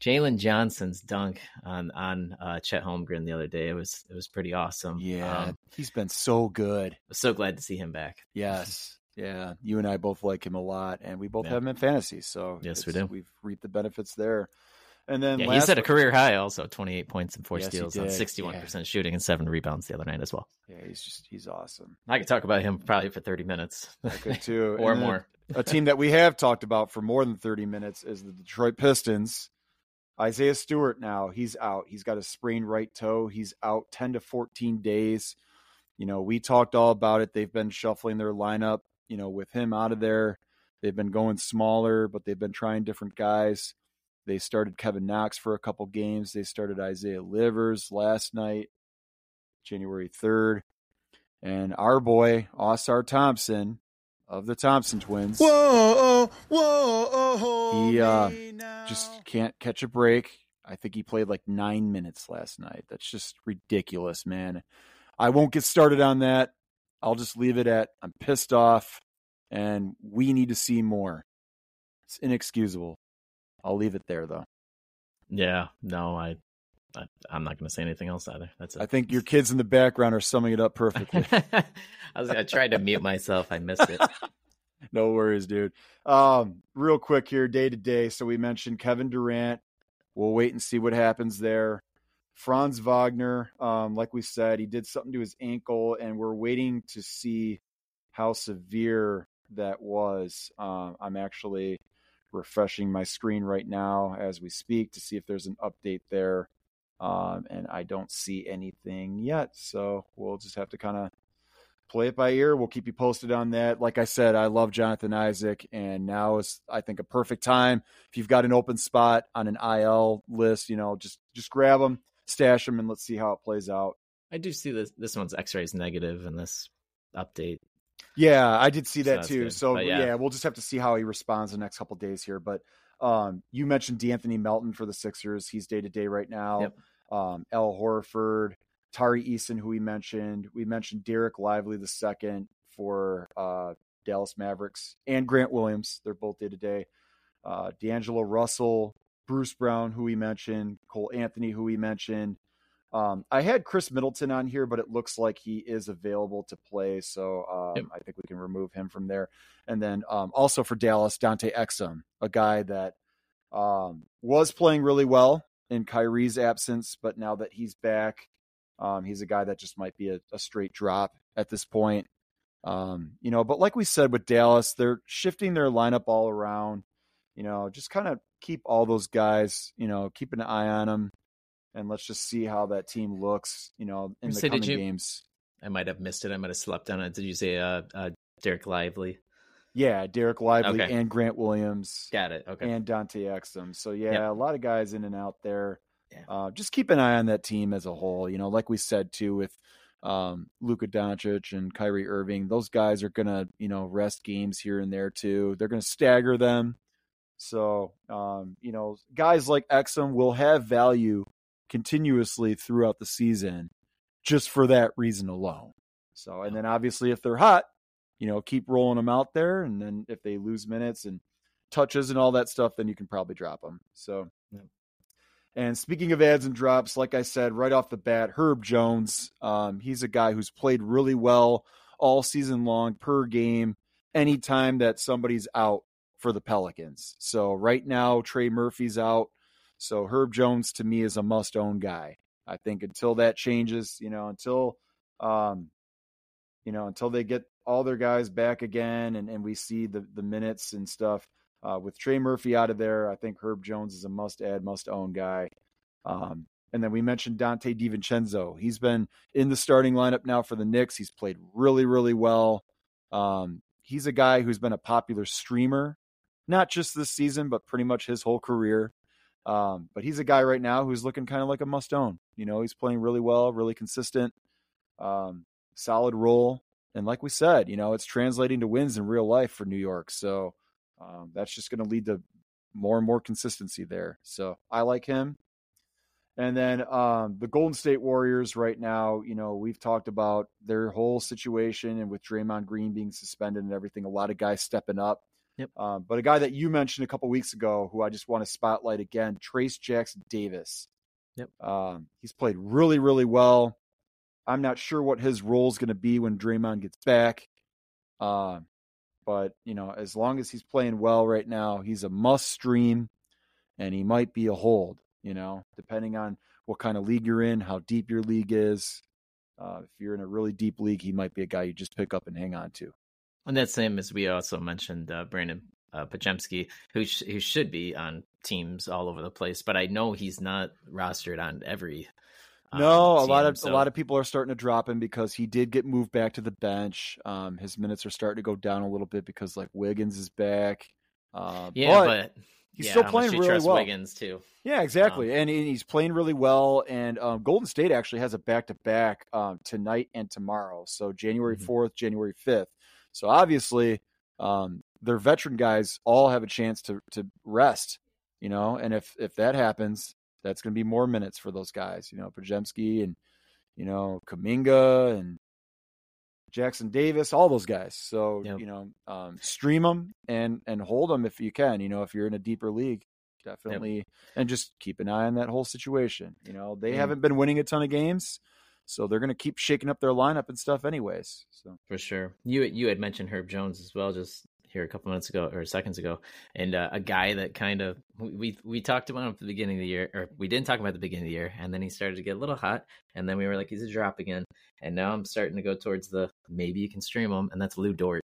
Jalen Johnson's dunk on on uh, Chet Holmgren the other day. It was it was pretty awesome. yeah, um, he's been so good. I was so glad to see him back. Yes. Yeah, you and I both like him a lot, and we both Yeah. have him in fantasy. So Yes, we do. We've reaped the benefits there. And then Yeah, he's at a career high also, twenty eight points and four Yes, steals on sixty one percent shooting and seven rebounds the other night as well. Yeah, he's just he's awesome. I could talk about him probably for thirty minutes I could too, or more. a team that we have talked about for more than 30 minutes is the Detroit Pistons. Isaiah Stewart now, he's out. He's got a sprained right toe. He's out 10 to 14 days. You know, we talked all about it. They've been shuffling their lineup you know, with him out of there, they've been going smaller, but they've been trying different guys. They started Kevin Knox for a couple games. They started Isaiah Livers last night, January 3rd. And our boy, Ausar Thompson of the Thompson twins. Whoa, whoa, He uh, just can't catch a break. I think he played like nine minutes last night. That's just ridiculous, man. I won't get started on that. I'll just leave it at I'm pissed off and we need to see more. It's inexcusable. I'll leave it there though. Yeah, no, I, I I'm not going to say anything else either. That's it. I think your kids in the background are summing it up perfectly. I was I tried to mute myself. I missed it. no worries, dude. Um, real quick here, day to day. So we mentioned Kevin Durant. We'll wait and see what happens there. Franz Wagner, um, like we said, he did something to his ankle, and we're waiting to see how severe that was. Um, I'm actually refreshing my screen right now as we speak to see if there's an update there. Um, and I don't see anything yet. So we'll just have to kind of play it by ear. We'll keep you posted on that. Like I said, I love Jonathan Isaac, and now is I think a perfect time if you've got an open spot on an IL list. You know, just just grab them, stash them, and let's see how it plays out. I do see this. This one's X-rays negative in this update. Yeah, I did see So that too. good. So yeah. yeah. we'll just have to see how he responds the next couple days here. But um, you mentioned De'Anthony Melton for the Sixers. He's day to day right now. Yep. Um, Al Horford, Tari Eason, who we mentioned. We mentioned Dereck Lively the second for uh, Dallas Mavericks, and Grant Williams. They're both day to day. Uh, D'Angelo Russell, Bruce Brown, who we mentioned, Cole Anthony, who we mentioned. Um, I had Khris Middleton on here, but it looks like he is available to play, so um, Yep. I think we can remove him from there. And then um, also for Dallas, Dante Exum, a guy that um, was playing really well in Kyrie's absence, but now that he's back, um, he's a guy that just might be a, a straight drop at this point. Um, you know, but like we said with Dallas, they're shifting their lineup all around. You know, just kind of keep all those guys. You know, keep an eye on them, and let's just see how that team looks. You know, in You the coming you- games. I might have missed it. I might have slept on it. Did you say uh, uh Dereck Lively? Yeah, Dereck Lively Okay. and Grant Williams. Got it. Okay. and Dante Exum. So yeah, Yep. a lot of guys in and out there. Yeah. Uh, just keep an eye on that team as a whole. You know, like we said too with um, Luka Doncic and Kyrie Irving, those guys are gonna you know rest games here and there too. They're gonna stagger them. So um, you know, guys like Exum will have value continuously throughout the season, just for that reason alone. So and then obviously if they're hot, you know, keep rolling them out there, and then if they lose minutes and touches and all that stuff, then you can probably drop them. So, Yeah. and speaking of ads and drops, like I said right off the bat, Herb Jones, um, he's a guy who's played really well all season long per game. Anytime that somebody's out for the Pelicans, so right now Trey Murphy's out, so Herb Jones to me is a must-own guy. I think until that changes, you know, until um, you know, until they get all their guys back again and, and we see the, the minutes and stuff. Uh, with Trey Murphy out of there, I think Herb Jones is a must add, must own guy. Um, and then we mentioned Donte DiVincenzo. He's been in the starting lineup now for the Knicks. He's played really, really well. Um, he's a guy who's been a popular streamer, not just this season, but pretty much his whole career. Um, but he's a guy right now who's looking kind of like a must own. You know, he's playing really well, really consistent, um, solid role. And like we said, you know, it's translating to wins in real life for New York. So um, that's just going to lead to more and more consistency there. So I like him. And then um, the Golden State Warriors right now, you know, we've talked about their whole situation and with Draymond Green being suspended and everything, a lot of guys stepping up. Yep. Um, but a guy that you mentioned a couple weeks ago, who I just want to spotlight again, Trayce Jackson Davis. Yep. Um, he's played really, really well. I'm not sure what his role is going to be when Draymond gets back. Um, but you know, as long as he's playing well right now, he's a must stream, and he might be a hold. You know, depending on what kind of league you're in, how deep your league is. Uh, if you're in a really deep league, he might be a guy you just pick up and hang on to. And that same as we also mentioned uh, Brandin uh, Podziemski, who sh- who should be on teams all over the place, but I know he's not rostered on every um, No, a lot of so- a lot of people are starting to drop him because he did get moved back to the bench. Um, his minutes are starting to go down a little bit because like Wiggins is back. Uh, yeah, but, but, he's yeah, still playing really well. Wiggins too. Yeah, exactly, and, and he's playing really well. And um, Golden State actually has a back to back tonight and tomorrow, so January Mhm. 4th January fifth. So obviously, um, their veteran guys all have a chance to to rest. You know, and if if that happens, that's going to be more minutes for those guys. You know, Podziemski and you know Kuminga and Jackson Davis, all those guys. So Yep. you know, um, stream them and and hold them if you can. You know, if you're in a deeper league, definitely, and just keep an eye on that whole situation. You know, they Yeah. haven't been winning a ton of games, so they're going to keep shaking up their lineup and stuff, anyways. So For sure. You you had mentioned Herb Jones as well just here a couple minutes ago or seconds ago, and uh, a guy that kind of we we talked about him at the beginning of the year, or we didn't talk about the beginning of the year, and then he started to get a little hot, and then we were like, he's a drop again, and now I'm starting to go towards the maybe you can stream him, and that's Lu Dort.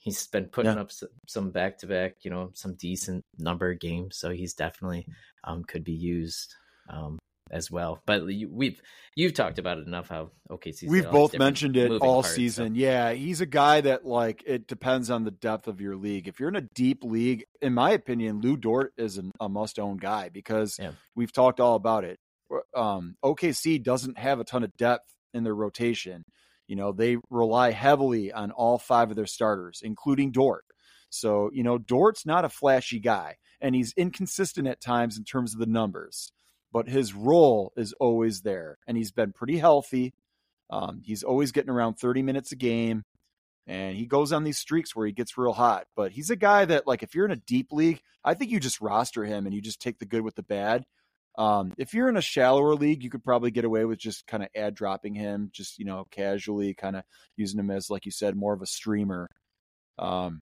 He's been putting Yeah. up some back to back, you know, some decent number of games, so he's definitely um could be used um as well. But we've you've talked about it enough how OKC. we've both mentioned it all season. Yeah, he's a guy that like it depends on the depth of your league. If you're in a deep league, in my opinion, Lu Dort is an, a must-own guy because Yeah. we've talked all about it. Um, OKC doesn't have a ton of depth in their rotation. You know, they rely heavily on all five of their starters, including Dort. So, you know, Dort's not a flashy guy, and he's inconsistent at times in terms of the numbers, but his role is always there, and he's been pretty healthy. Um, he's always getting around 30 minutes a game, and he goes on these streaks where he gets real hot. But he's a guy that, like, if you're in a deep league, I think you just roster him and you just take the good with the bad. Um, if you're in a shallower league, you could probably get away with just kind of ad dropping him, just you know, casually kind of using him as, like you said, more of a streamer. Um,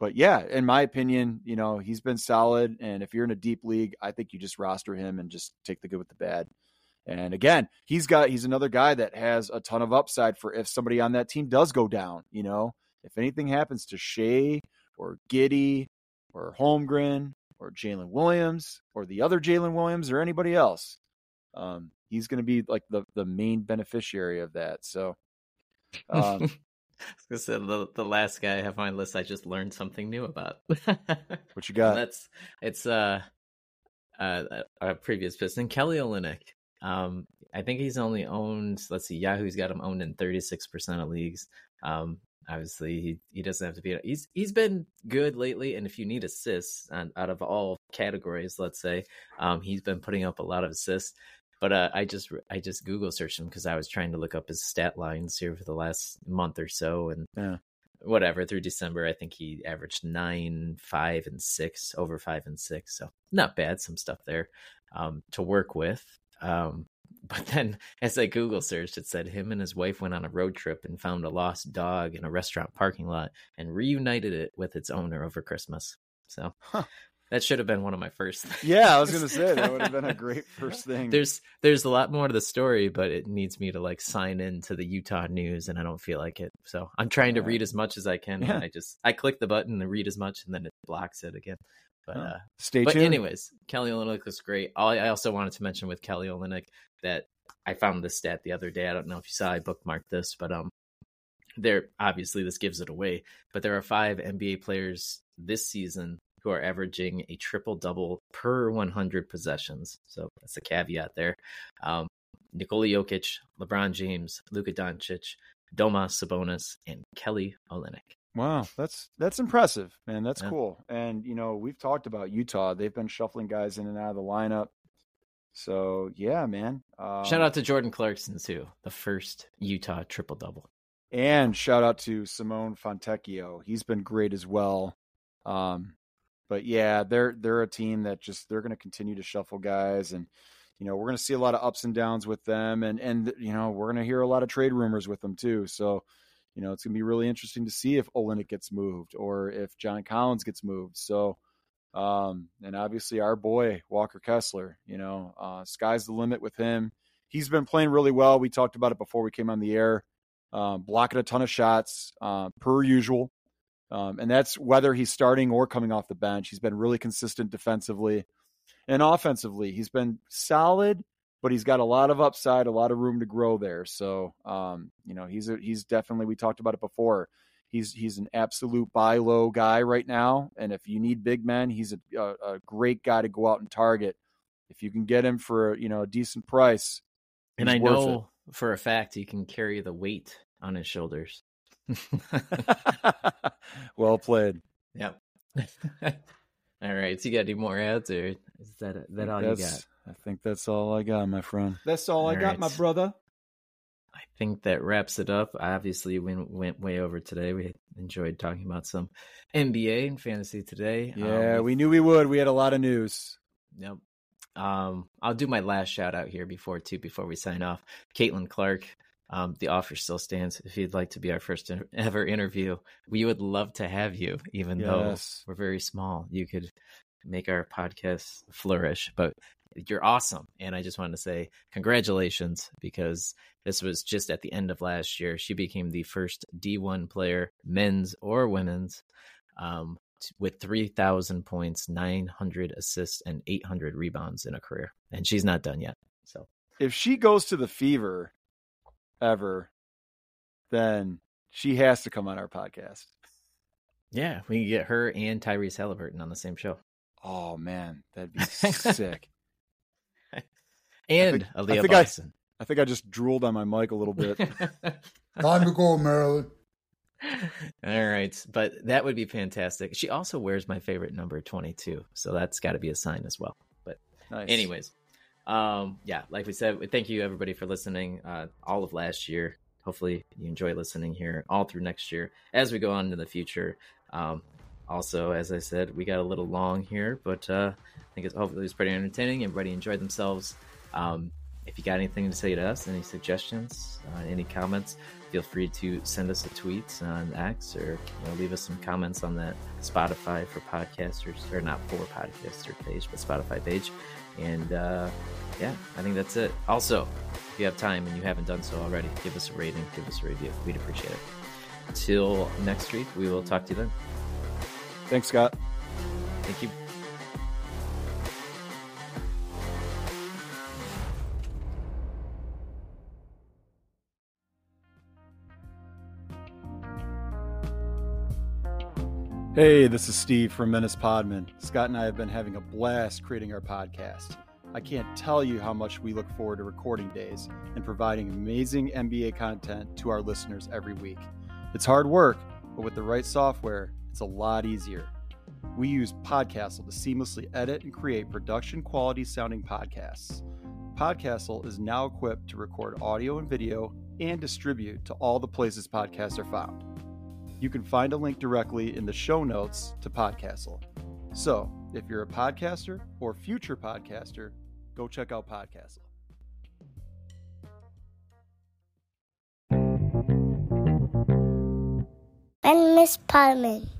but yeah, in my opinion, you know, he's been solid. And if you're in a deep league, I think you just roster him and just take the good with the bad. And again, he's got he's another guy that has a ton of upside for if somebody on that team does go down. You know, if anything happens to Shai or Giddey or Holmgren or Jalen Williams or the other Jaylin Williams or anybody else, um, he's going to be like the the main beneficiary of that. So, um, I was gonna say, the the last guy I have on my list, I just learned something new about. what you got? That's it's uh uh our previous piston Kelly Olynyk. Um, I think he's only owned. Let's see, Yahoo's got him owned in thirty six percent of leagues. Um, obviously he he doesn't have to be. He's he's been good lately, and if you need assists on, out of all categories, let's say, um, he's been putting up a lot of assists. But uh, I just I just Google searched him because I was trying to look up his stat lines here for the last month or so, and Yeah. whatever through December, I think he averaged nine, five, and six, over five and six. So not bad, some stuff there um, to work with. Um, but then, as I Google searched, it said him and his wife went on a road trip and found a lost dog in a restaurant parking lot and reunited it with its owner over Christmas. So Huh. That should have been one of my first. Things. yeah, I was going to say that would have been a great first thing. There's there's a lot more to the story, but it needs me to like sign in to the Utah news, and I don't feel like it. So I'm trying to read as much as I can. Yeah. And I just I click the button and read as much, and then it blocks it again. But Oh, uh, Stay but tuned. anyways, Kelly Olynyk looks great. I I also wanted to mention with Kelly Olynyk that I found this stat the other day. I don't know if you saw. I bookmarked this, but um, there obviously this gives it away. But there are five NBA players this season who are averaging a triple double per 100 possessions. So that's a caveat there. Um, Nikola Jokic, LeBron James, Luka Doncic, Domas Sabonis, and Kelly Olynyk. Wow, that's that's impressive, man. That's Yeah. cool. And you know, we've talked about Utah. They've been shuffling guys in and out of the lineup. So yeah, man. Um, Shout out to Jordan Clarkson too, the first Utah triple double. and shout out to Simone Fontecchio. He's been great as well. Um, but yeah, they're they're a team that just they're going to continue to shuffle guys, and you know we're going to see a lot of ups and downs with them, and and you know we're going to hear a lot of trade rumors with them too. So you know it's going to be really interesting to see if Olynyk gets moved or if John Collins gets moved. So um, and obviously our boy Walker Kessler, you know, uh, sky's the limit with him. He's been playing really well. We talked about it before we came on the air, um, blocking a ton of shots uh, per usual. Um, and that's whether he's starting or coming off the bench. He's been really consistent defensively and offensively. He's been solid, but he's got a lot of upside, a lot of room to grow there. So, um, you know, he's a, he's definitely we talked about it before. He's he's an absolute buy low guy right now, and if you need big men, he's a, a, a great guy to go out and target. If you can get him for you know a decent price, and I know for a fact he can carry the weight on his shoulders. well played. Yep. all right. So you got any more ads, or is that that all you got? I think that's all I got, my friend. That's all, all I got, my brother. I think that wraps it up. Obviously, we went way over today. We enjoyed talking about some NBA and fantasy today. Yeah, um, we knew we would. We had a lot of news. Yep. Um, I'll do my last shout out here before too before we sign off. Caitlin Clark, um, the offer still stands. If you'd like to be our first ever interview, we would love to have you. Even yes. though we're very small, you could make our podcast flourish. But you're awesome. And I just wanted to say congratulations because this was just at the end of last year. She became the first D1 player, men's or women's, um, with 3,000 points, 900 assists, and 800 rebounds in a career. And she's not done yet. So if she goes to the fever ever, then she has to come on our podcast. Yeah, we can get her and Tyrese Haliburton on the same show. Oh man, that'd be sick and I think, Aliyah I think Boston. I, I, think I just drooled on my mic a little bit. Time to go, Maryland. All right, but that would be fantastic. She also wears my favorite number, twenty-two, so that's got to be a sign as well. But, nice. anyways, um, yeah, like we said, thank you everybody for listening. Uh, all of last year, hopefully you enjoy listening here all through next year as we go on into the future. Um, also, as I said, we got a little long here, but uh, I think it's hopefully it's pretty entertaining. Everybody enjoyed themselves. Um, if you got anything to say to us, any suggestions, uh, any comments, feel free to send us a tweet on X or you know, leave us some comments on that Spotify for podcasters, or not for podcaster page, but Spotify page. And uh, yeah, I think that's it. Also, if you have time and you haven't done so already, give us a rating, give us a review. We'd appreciate it. Until next week, we will talk to you then. Thanks, Scott. Thank you. Hey, this is Steve from Menace Podmen. Scott and I have been having a blast creating our podcast. I can't tell you how much we look forward to recording days and providing amazing NBA content to our listeners every week. It's hard work, but with the right software, it's a lot easier. We use Podcastle to seamlessly edit and create production quality sounding podcasts. Podcastle is now equipped to record audio and video and distribute to all the places podcasts are found. You can find a link directly in the show notes to Podcastle. So, if you're a podcaster or future podcaster, go check out Podcastle. And Miss Podman.